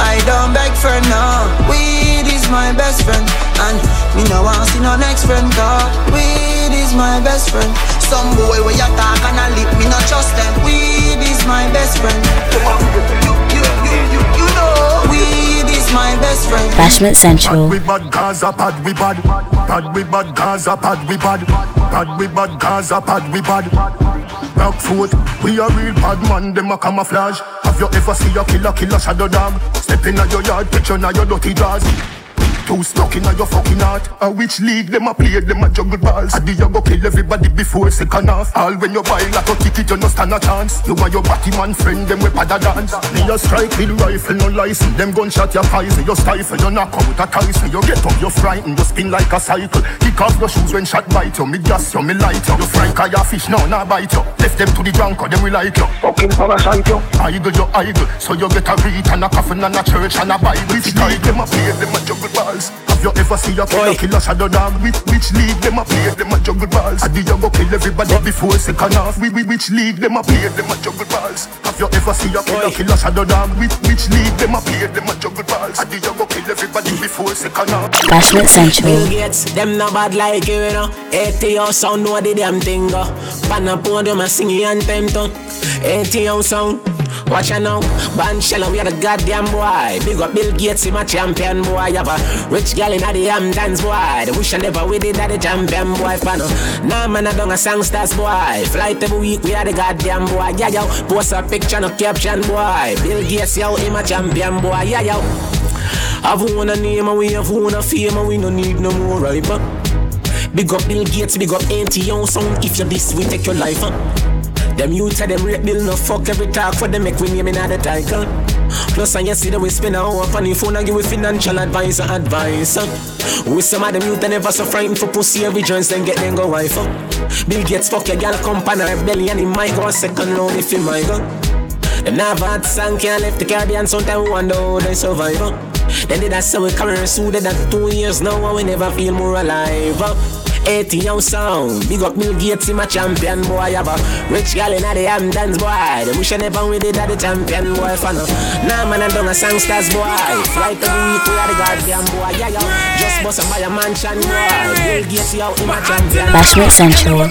I don't beg for no. Weed is my best friend. And me no want see no next friend, cause weed is my best friend. Some boy where you talk and a lip, me not trust them. Weed is my best friend. You, you, you, you, you know, weed is my best friend. Bashment Central. Pad we bad Gaza, pad we bad. Pad we bad Gaza, pad we bad. Pad we bad Gaza, pad we bad. Black foot, we a real bad man, them a camouflage. You ever see a killer, killer shadow dog? Step in your yard, picture now your dirty drawers. Too stuck in your fucking heart. A which league them a play, them a juggle balls. Adi you go kill everybody before second half. All when you buy like a ticket, you no stand a chance. You and your batty man friend, them we pada dance. Me a strike with rifle, no license. Them gunshot your poison, you stifle, you knock out a Tyson. You get up, you frightened, you spin like a cycle. Kick off your shoes when shot bite you. Me gas you, me light you. You fry cause your fish now, nah bite you. Left them to the drunk, them we like you. Fucking parasite you. Idle, you idle. So you get a read and a coffin and a church and a Bible. Which league them a play, them a juggle balls. Have you ever see a killer, killer shadow dog? Which, which league them a play, them a juggle balls? Adi you go kill everybody before second half. We, we, which league them a play, them a juggle balls? Have you ever see a killer, killer shadow dog? Which, which league them a play, them a juggle balls? Adi you go kill everybody before second half. Bashment Central. Bill Gates, them no bad like you, you know. ATO sound know the damn thing go. Pan a podium a sing your anthem tone. ATO sound. Watch out now, Banshella, we are the goddamn boy. Big up Bill Gates, him a champion boy. Have a rich gal in the Hamptons boy. The wish I never we did that the champion boy. Fan Nah man, I done a songsters boy. Flight every week, we are the goddamn boy. Yeah yo, post a picture, no caption boy. Bill Gates, yo, him a champion boy. Yeah yo. Have one a name and we have one a fame and we no need no more huh? Big up Bill Gates, big up NTO sound If you this, we take your life huh? Them youth say them rate bill no fuck every talk for them make we name in the title Plus and you see that we spend a hour on the phone and give we financial advice and advice? With some of them youth they never so frightened for pussy every joints then get them go wife huh? Bill Gates fuck your girl company her belly and he might go a second round if he might go them never had song can't left the Caribbean Sometimes wonder how they survive? Then did I say we carry suited that two years now and we never feel more alive? 80 young sound, big up Bill Gates, him a champion boy. Have a rich gal in the Hamptons boy. Them wish I never we did that the champion boy. Fan Nah man, I done a songsters boy. Flight every week we are the goddamn boy. Yeah yo, just bust a buy a mansion boy. Bill Gates, yo, him a champion. Bashment Central.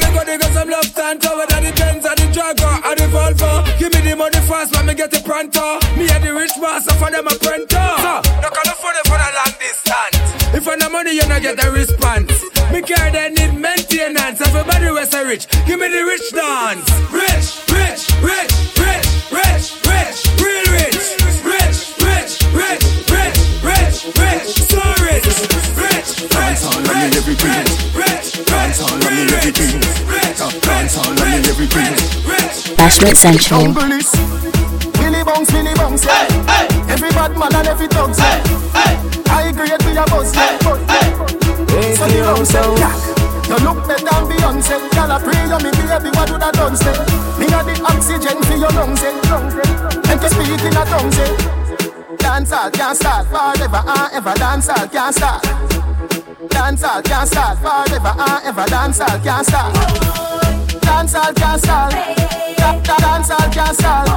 Some love stand cover that the Benz and the Jaguar and the Volvo. Give me the money fast, when me get the pronto. Me and the rich master for them a printer. So, no call for them for the long distance. If I no money, you not get a response. Me care they need maintenance. Everybody was a rich. Give me the rich dance. Rich, rich, rich, rich, rich, rich, real rich. Rich, rich, rich, rich, rich, rich, so rich. Rich, Dance all on me everything. Dance all on me everything. Dance all on me everything. Bashment Central. Jungle is Billy bounce, Billy bounce, yeah. Every bad man and every dog, yeah. I agree with your boss, yeah. So the round say, yeah. You look better than Beyonce Girl, I pray you me baby, what would I done say? Me got the oxygen for your lungs, eh And to speak in a tongue, say Dance all can't start forever and ever Dance all can't start Dance all can't start forever and ever Dance all can't start Dance all can't start Da- da- Dance all can't start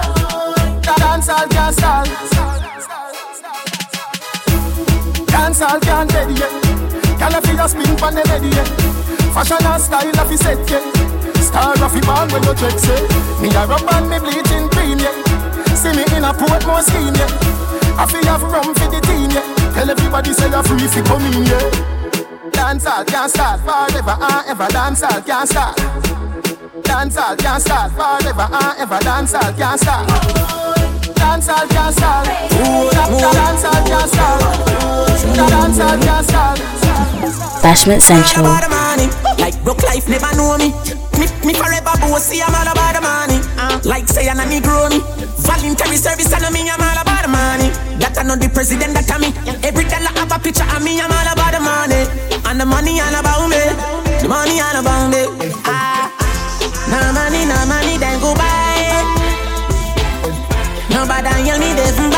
Da- Dance all can't start Dance all can't dead yet Girl, if you spin pon the lady, yeah. Fashion and style, if you set, yeah. Star of the band when you check, say. Me a rub and me bleaching green, yeah. See me in a Portmore scheme, yeah. I feel have rum for the team, yeah. Tell everybody say you're free fi come in, yeah. Dance all can't start forever and ever. Dance all can't start. Dance all can't start forever and ever. Dance all can't start. Dance all can't start. Dance all can't start. Dance all can't start. Bashment Central. About the money. Like broke life never know me. Me, me forever bossy, I'm all about the money. Uh, like say I'm a Negro me. Voluntary service and me, I'm all about the money. That I know the president that I me. Every dollar have a picture of me, I'm all about the money. And the money all about me. The money all about me. Ah, no money, no money, then go buy. Nobody yell me, they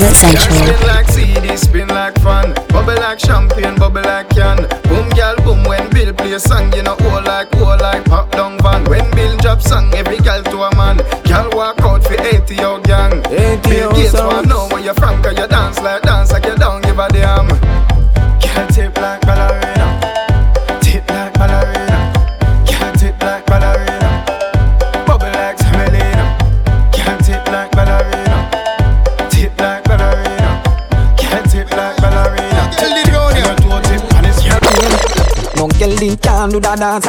night. so- Central. Spin like CD, spin like fun. Bubble like champagne, bubble like can. Boom, girl, boom when Bill play a song, you know, all like, all like pop down van. When Bill drop song, every girl to a man. Girl walk out for 80 your gang. 80 Bill Gates wanna know where you from, cause you do that dance.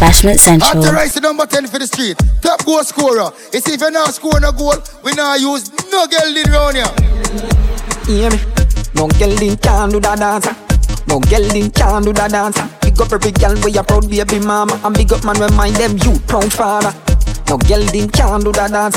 Bashment Central. Authorize the number 10 for the street. Top goal scorer. You see, if you not score no goal, we not use no girl in round here. Hear me? No girl in can do that dance. No girl in can do that dance. Big up every girl where you proud baby mama, and big up man when mind them you proud father. No girl in can do that dance.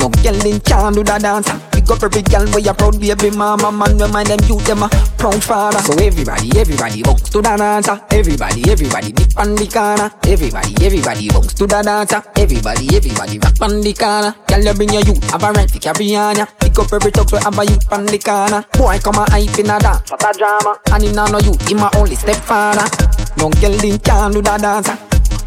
No girl in can do that dance. Big up every girl where you proud baby mama, man when mind them you them a proud father. So everybody, everybody bounce to that dancer. Everybody, everybody dip on the corner. Everybody, everybody bounce to that dancer. Everybody, everybody rock on the corner. Girl you bring your youth, have a right to carry on ya. Pick up every talk where have a youth on the corner. Boy come a hype in a dance, what a drama. And him nah know you, him a only stepfather. No girl in can do that dancer.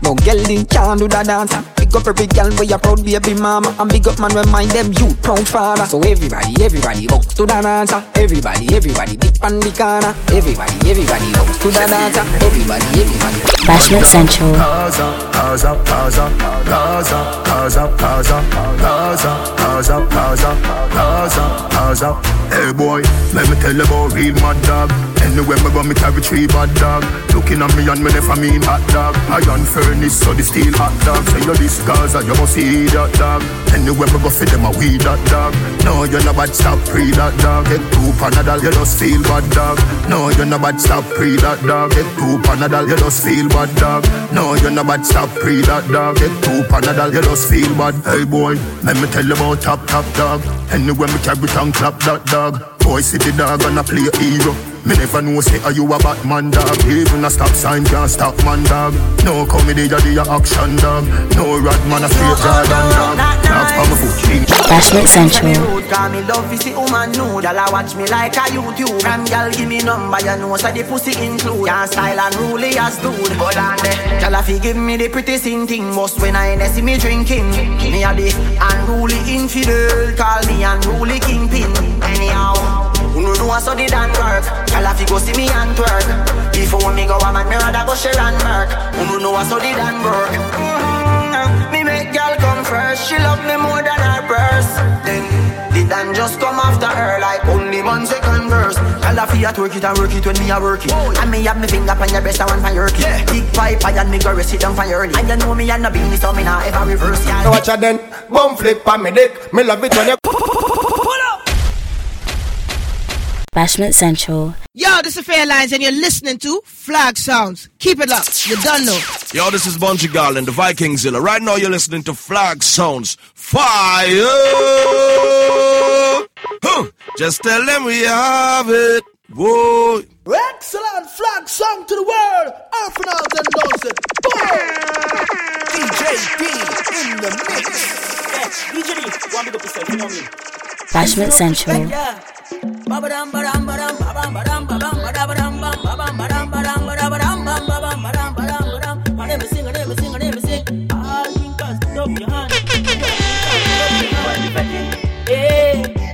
No girl in can do that dancer big up every gal where you proud baby mama. And big up man when them you proud father. So everybody, everybody walk to the dancer. Everybody, everybody dip on the corner. Everybody, everybody walk to the dancer. Everybody, everybody. Bashment Central. Gaza, Gaza, Gaza Gaza, Gaza, Gaza Gaza, Gaza, Gaza Gaza, Gaza Hey boy, let me tell you about real mad dog. Anywhere me go, me carry three bad dog. Looking at me and me never mean hot dog. Iron furnace, so the steel hot dog. Say you this Gaza, you must see that dog. Anywhere me go, for them a weed that dog. No, you're not bad, stop pre that dog. Get two panadol, you just feel bad dog. No, you're not bad, stop pre that dog. Get two panadol, you just feel bad dog. No, you're not bad, stop pre that dog. Get two panadol, you just feel bad. Hey boy, let me tell you about top top dog. Anywhere me carry tongue clap that dog. Boy, see the dog and I play hero. Me never know say are you a Batman dog? Even a stop sign can't stop man dog. No comedy a the action dog. No rat man a straight Jordan dog. Dogs on my foot change Bashment Central. Rude, call me love is the woman nude. Y'all watch me like a YouTube From y'all give me number You know so the pussy include. Your style and ruly as dude. Hold on there Y'all a fi give me the pretty sing thing. Most when I see me drinking. Me a the unruly infidel Call me unruly kingpin. Anyhow who know do I so the dan work Y'all a fi go see me and twerk. Before me go a man me rather go share and work Who know know I so the dan work Mm, Me make y'all come first She love me more than her purse. Then the dan just come after her Like only one second verse Y'all a fi a twerk it and work it when me a work it. And me have me finger on your breast and one for your kid Big pipe I and me go rest it down for your early. And you know me and no beanie so me nah ever reverse y'all Watch out then, bum flip on me dick. Me love it when you. <laughs> Bashment Central. Yo, this is Fairlines, and you're listening to Flag Sounds. Keep it up. You're done know. Yo, this is Bungie Garland, the Vikingzilla. Right now, you're listening to Flag Sounds. Fire! Huh. Just tell them we have it. Whoa. Excellent flag song to the world. Orphanals and knows it. DJ D in the mix. DJ D, want to go to yourself, you know me. Bashment Central.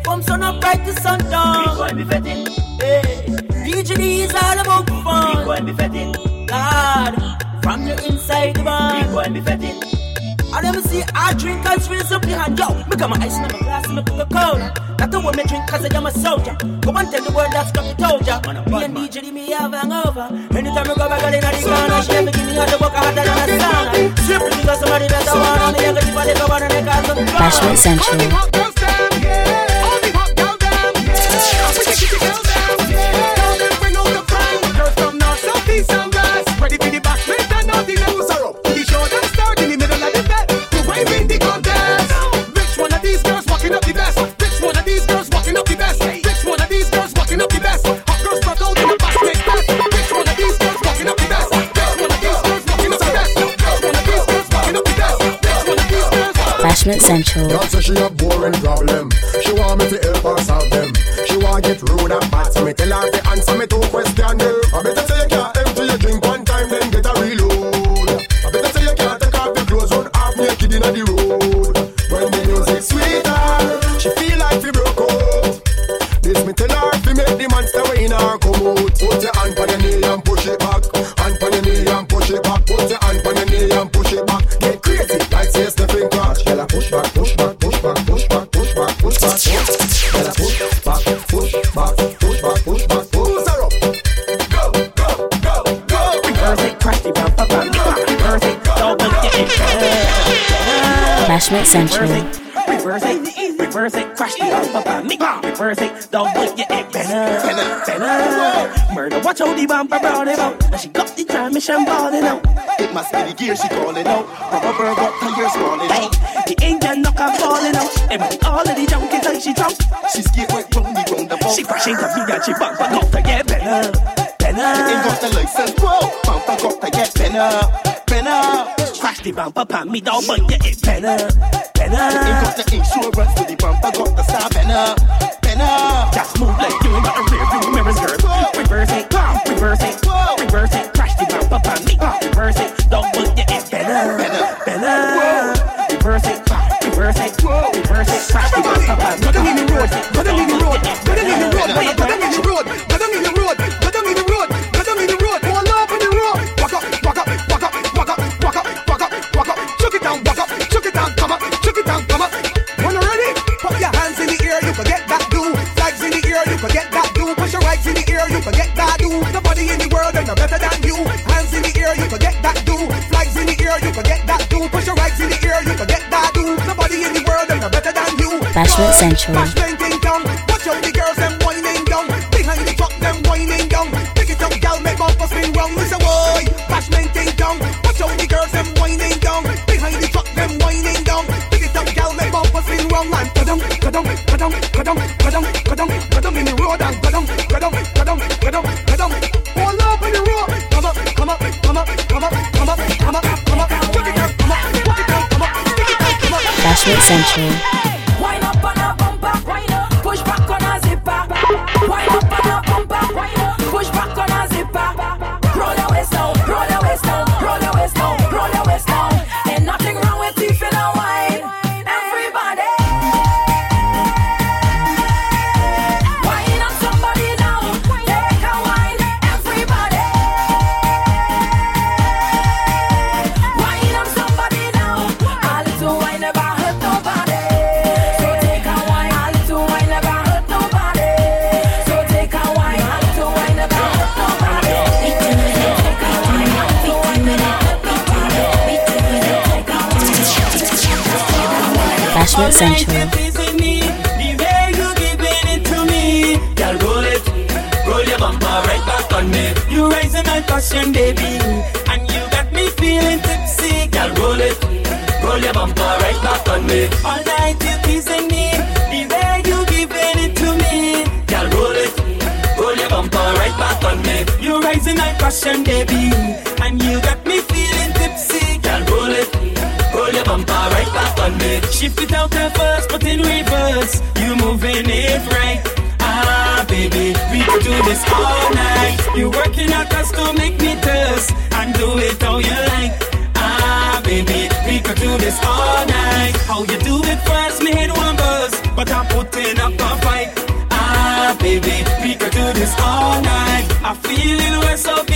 From sun up right to sundown. DJ is all about fun. God, from the inside the barn. I never see I drink and swing up the hand, yo. Me got my ice in my glass and me Coca Cola. Not the one me drink cause I am a soldier. Go and tell the world that's got me told ya. Me and DJ me have hangover. Anytime I go back out in the corner, she ever give me hot work hotter than a sauna. Simply because somebody better want me, I got the body go on and they got some Bashment Central. Bashment Central. God say she a boring problem. She want me to help her solve them. She want get rude and bad, so me tell her to answer me two questions. Bashment Central. Reverse it, reverse it, crash the bumper, me reverse it, don't put your head better, better, better. Murder, watch how the bumper brought it out. Now she got the transmission balling out. It must be the gear she calling out. Rubber bird got tires falling Hey, out. the engine knock her falling out. And all of the junkies like she drunk. She skate right round the roundabout. She crashing the me and she bumper got to get better, better. Ain't got the license, bro. Bumper got to get better, better. The bumper, pan me down, but yeah, it better, better. got the insurance for the bumper, got the star better, better. Just move like you ain't got a rear view mirrors, girl. Reverse it, reverse it, reverse it. Crash the bumper, pan me, reverse it. Don't put your it better, better, better. Reverse it, reverse it, reverse it. Crash the bumper, pan me, Go down in the road, go down in the road, go down in the road, Better, go down in the road, go down in the road, Bashment Century. Central. On me. You raising my passion, baby, and you got me feeling tipsy. Girl, roll it, roll your bumper right back on me. All night you teasing me, the way you giving it to me. Girl, roll it, roll your bumper right back on me. You raising my passion, baby, and you got me bumper right back on me. Shift it out there first, but in reverse. You moving it right. Ah, baby, we could do this all night. You working out us to make me thirst and do it how you like. Ah, baby, we could do this all night. How you do it first, me head one buzz, but I'm putting up a fight. Ah, baby, we could do this all night. I feel it west up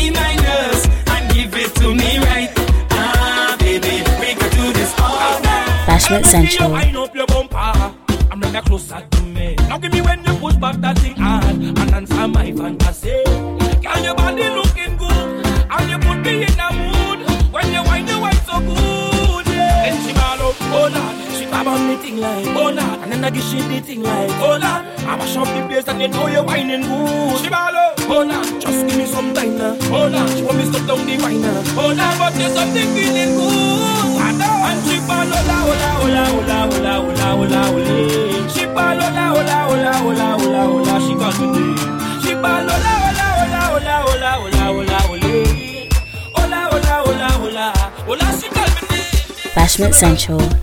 Bashment Central. Wind up your bumper and bring that closer to me. Now give me when you push back that thing hard and answer my fantasy. Girl, your body looking good and you put me in a mood when you wind you wind so good. Yeah. Then she ball up, oh lord, she grab on me thing like oh lord, and then I give she the thing like oh lord. I mash up the place and you know you're whining good. She ball up, oh lord, just give me some time now. Oh lord, she want me stop down the wine now. Oh lord, but there's something feeling good. I know. And she Bashment Central.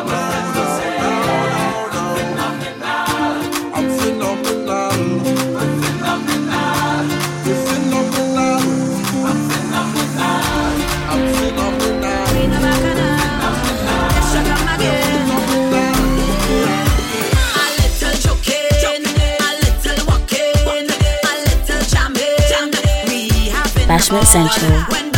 Essential.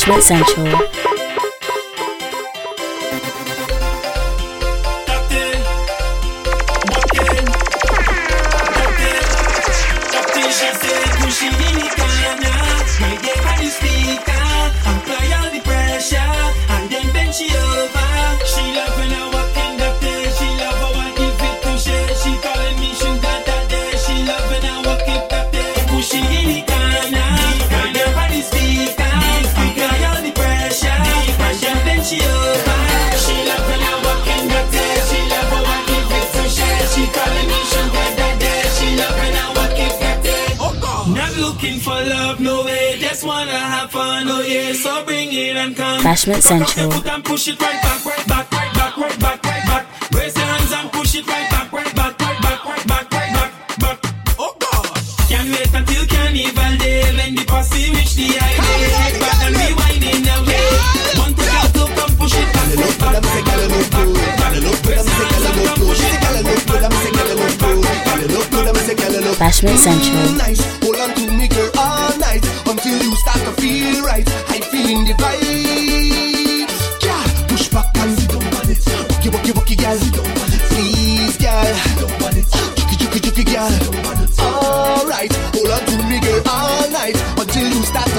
Bashment Central. Bashment Central. Bashment Central.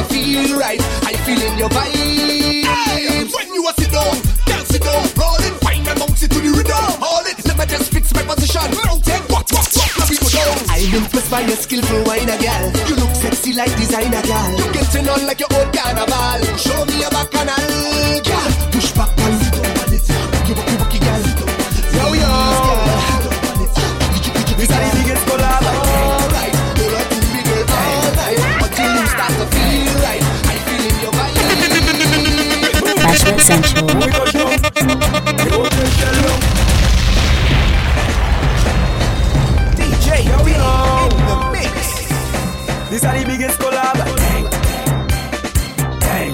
you feel right. I feel in your vibe. Hey, when you are sit down, girl sit down, roll it, find and bounce to the rhythm. Hold it, never just fix my position. Now take what, what, what, let me go down. I'm impressed by your skillful whiner, girl. You look sexy like designer, girl. You getting on like your own carnival. Show me your back canal, girl. sensual. DJ Yo in the mix. Biggest collab. Dang, dang, dang,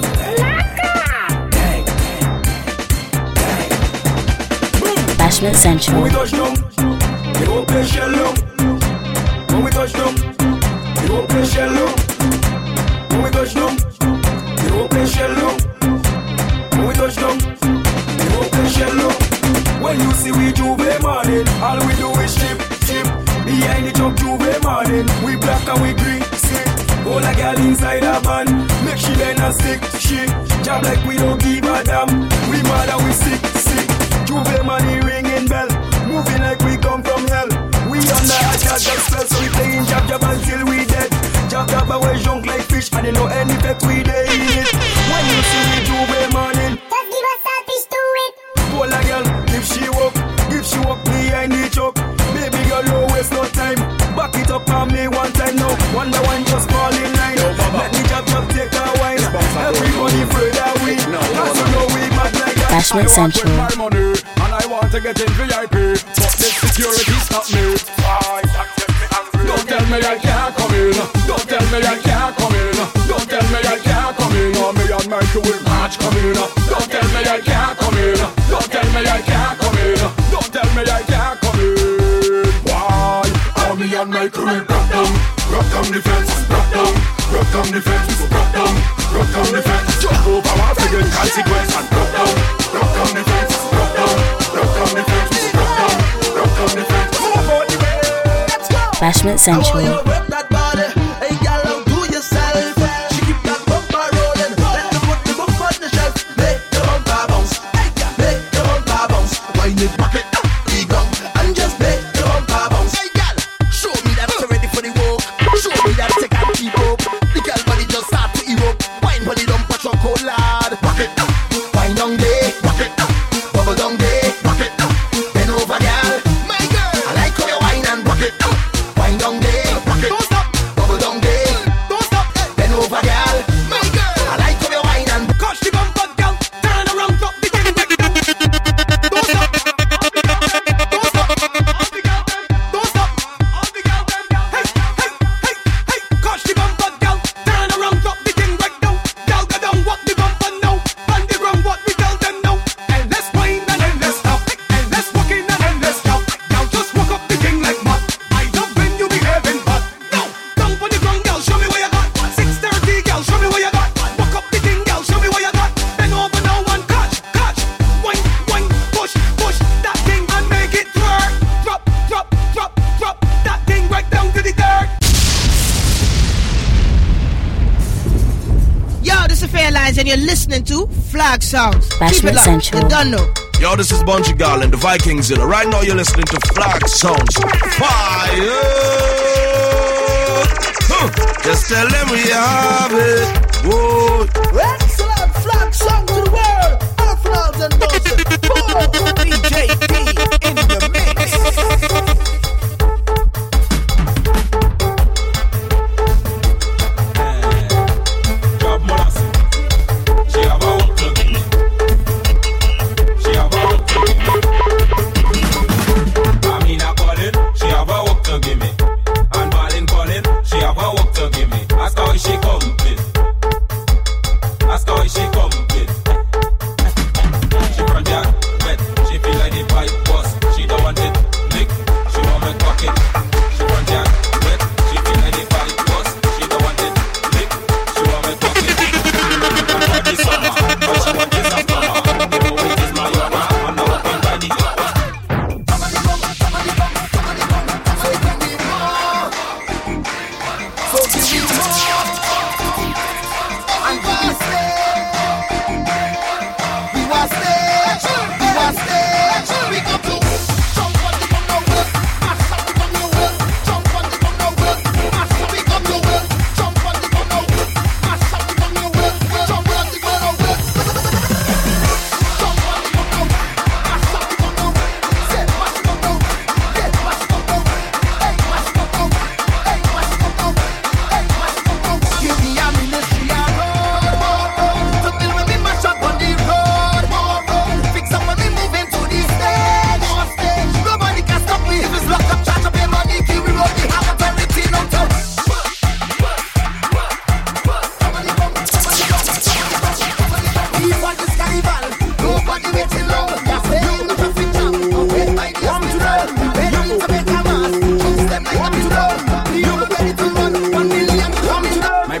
dang, Central. sensual. Show. You don't know. Yo, this is Bungie Garland, the Viking Zilla. Right now, you're listening to Flag Sounds Fire. Huh. Just tell them we have it. Whoa.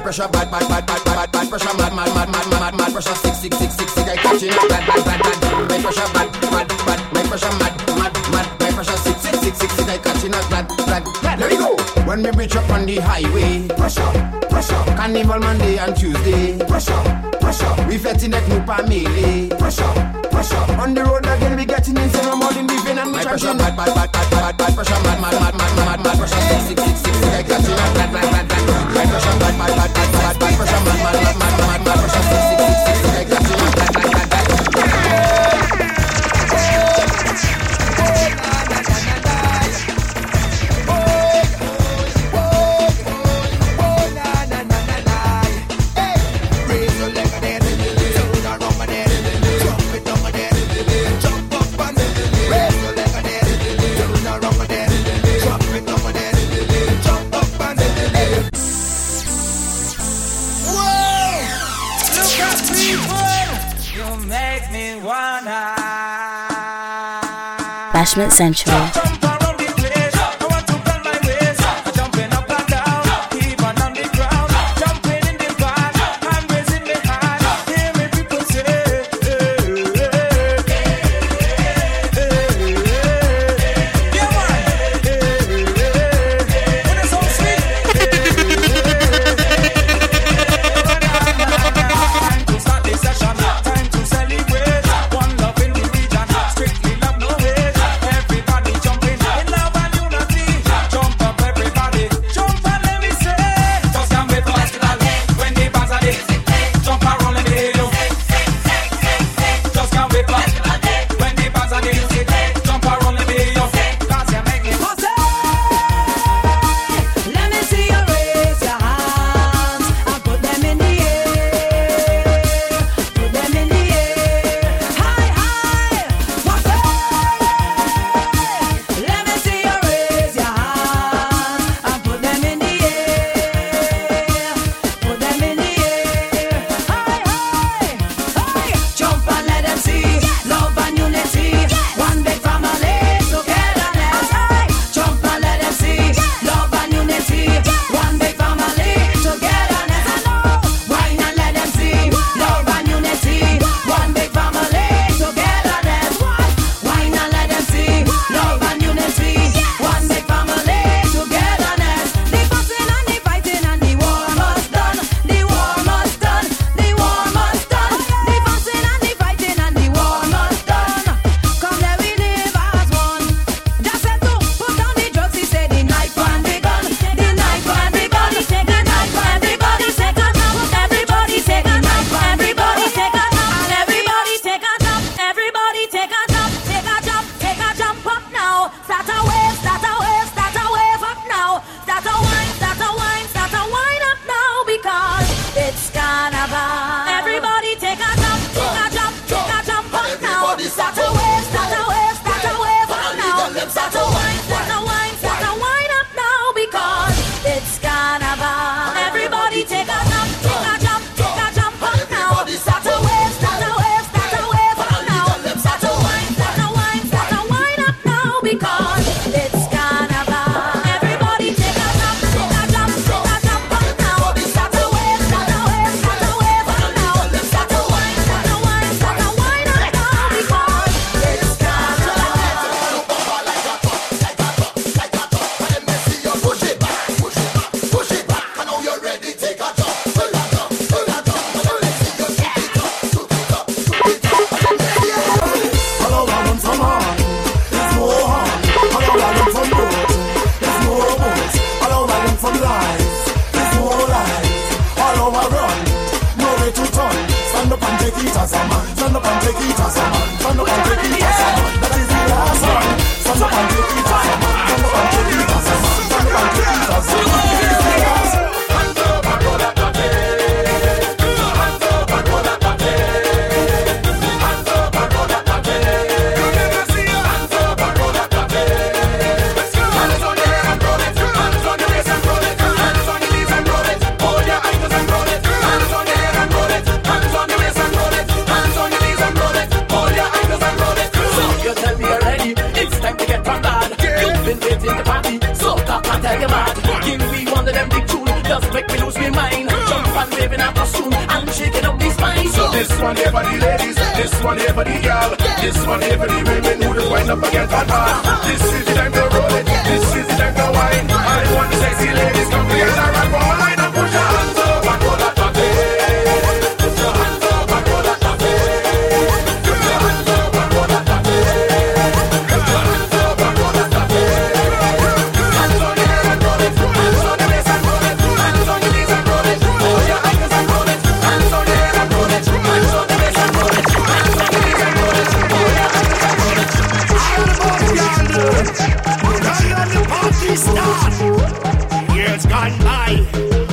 pressure, bad, bad, bad, bad, bad, bad pressure, mad, mad, mad, mad, mad, mad pressure, six, six, six, six, six, catching my pressure, bad, bad, bad, my pressure, mad, mad, mad, my pressure, catching go. When we up on the highway, pressure, pressure. Carnival Monday and Tuesday, pressure, pressure. We fetting that new family, pressure. On the road again, we getting in some morning, living and we My pressure bad, bad, century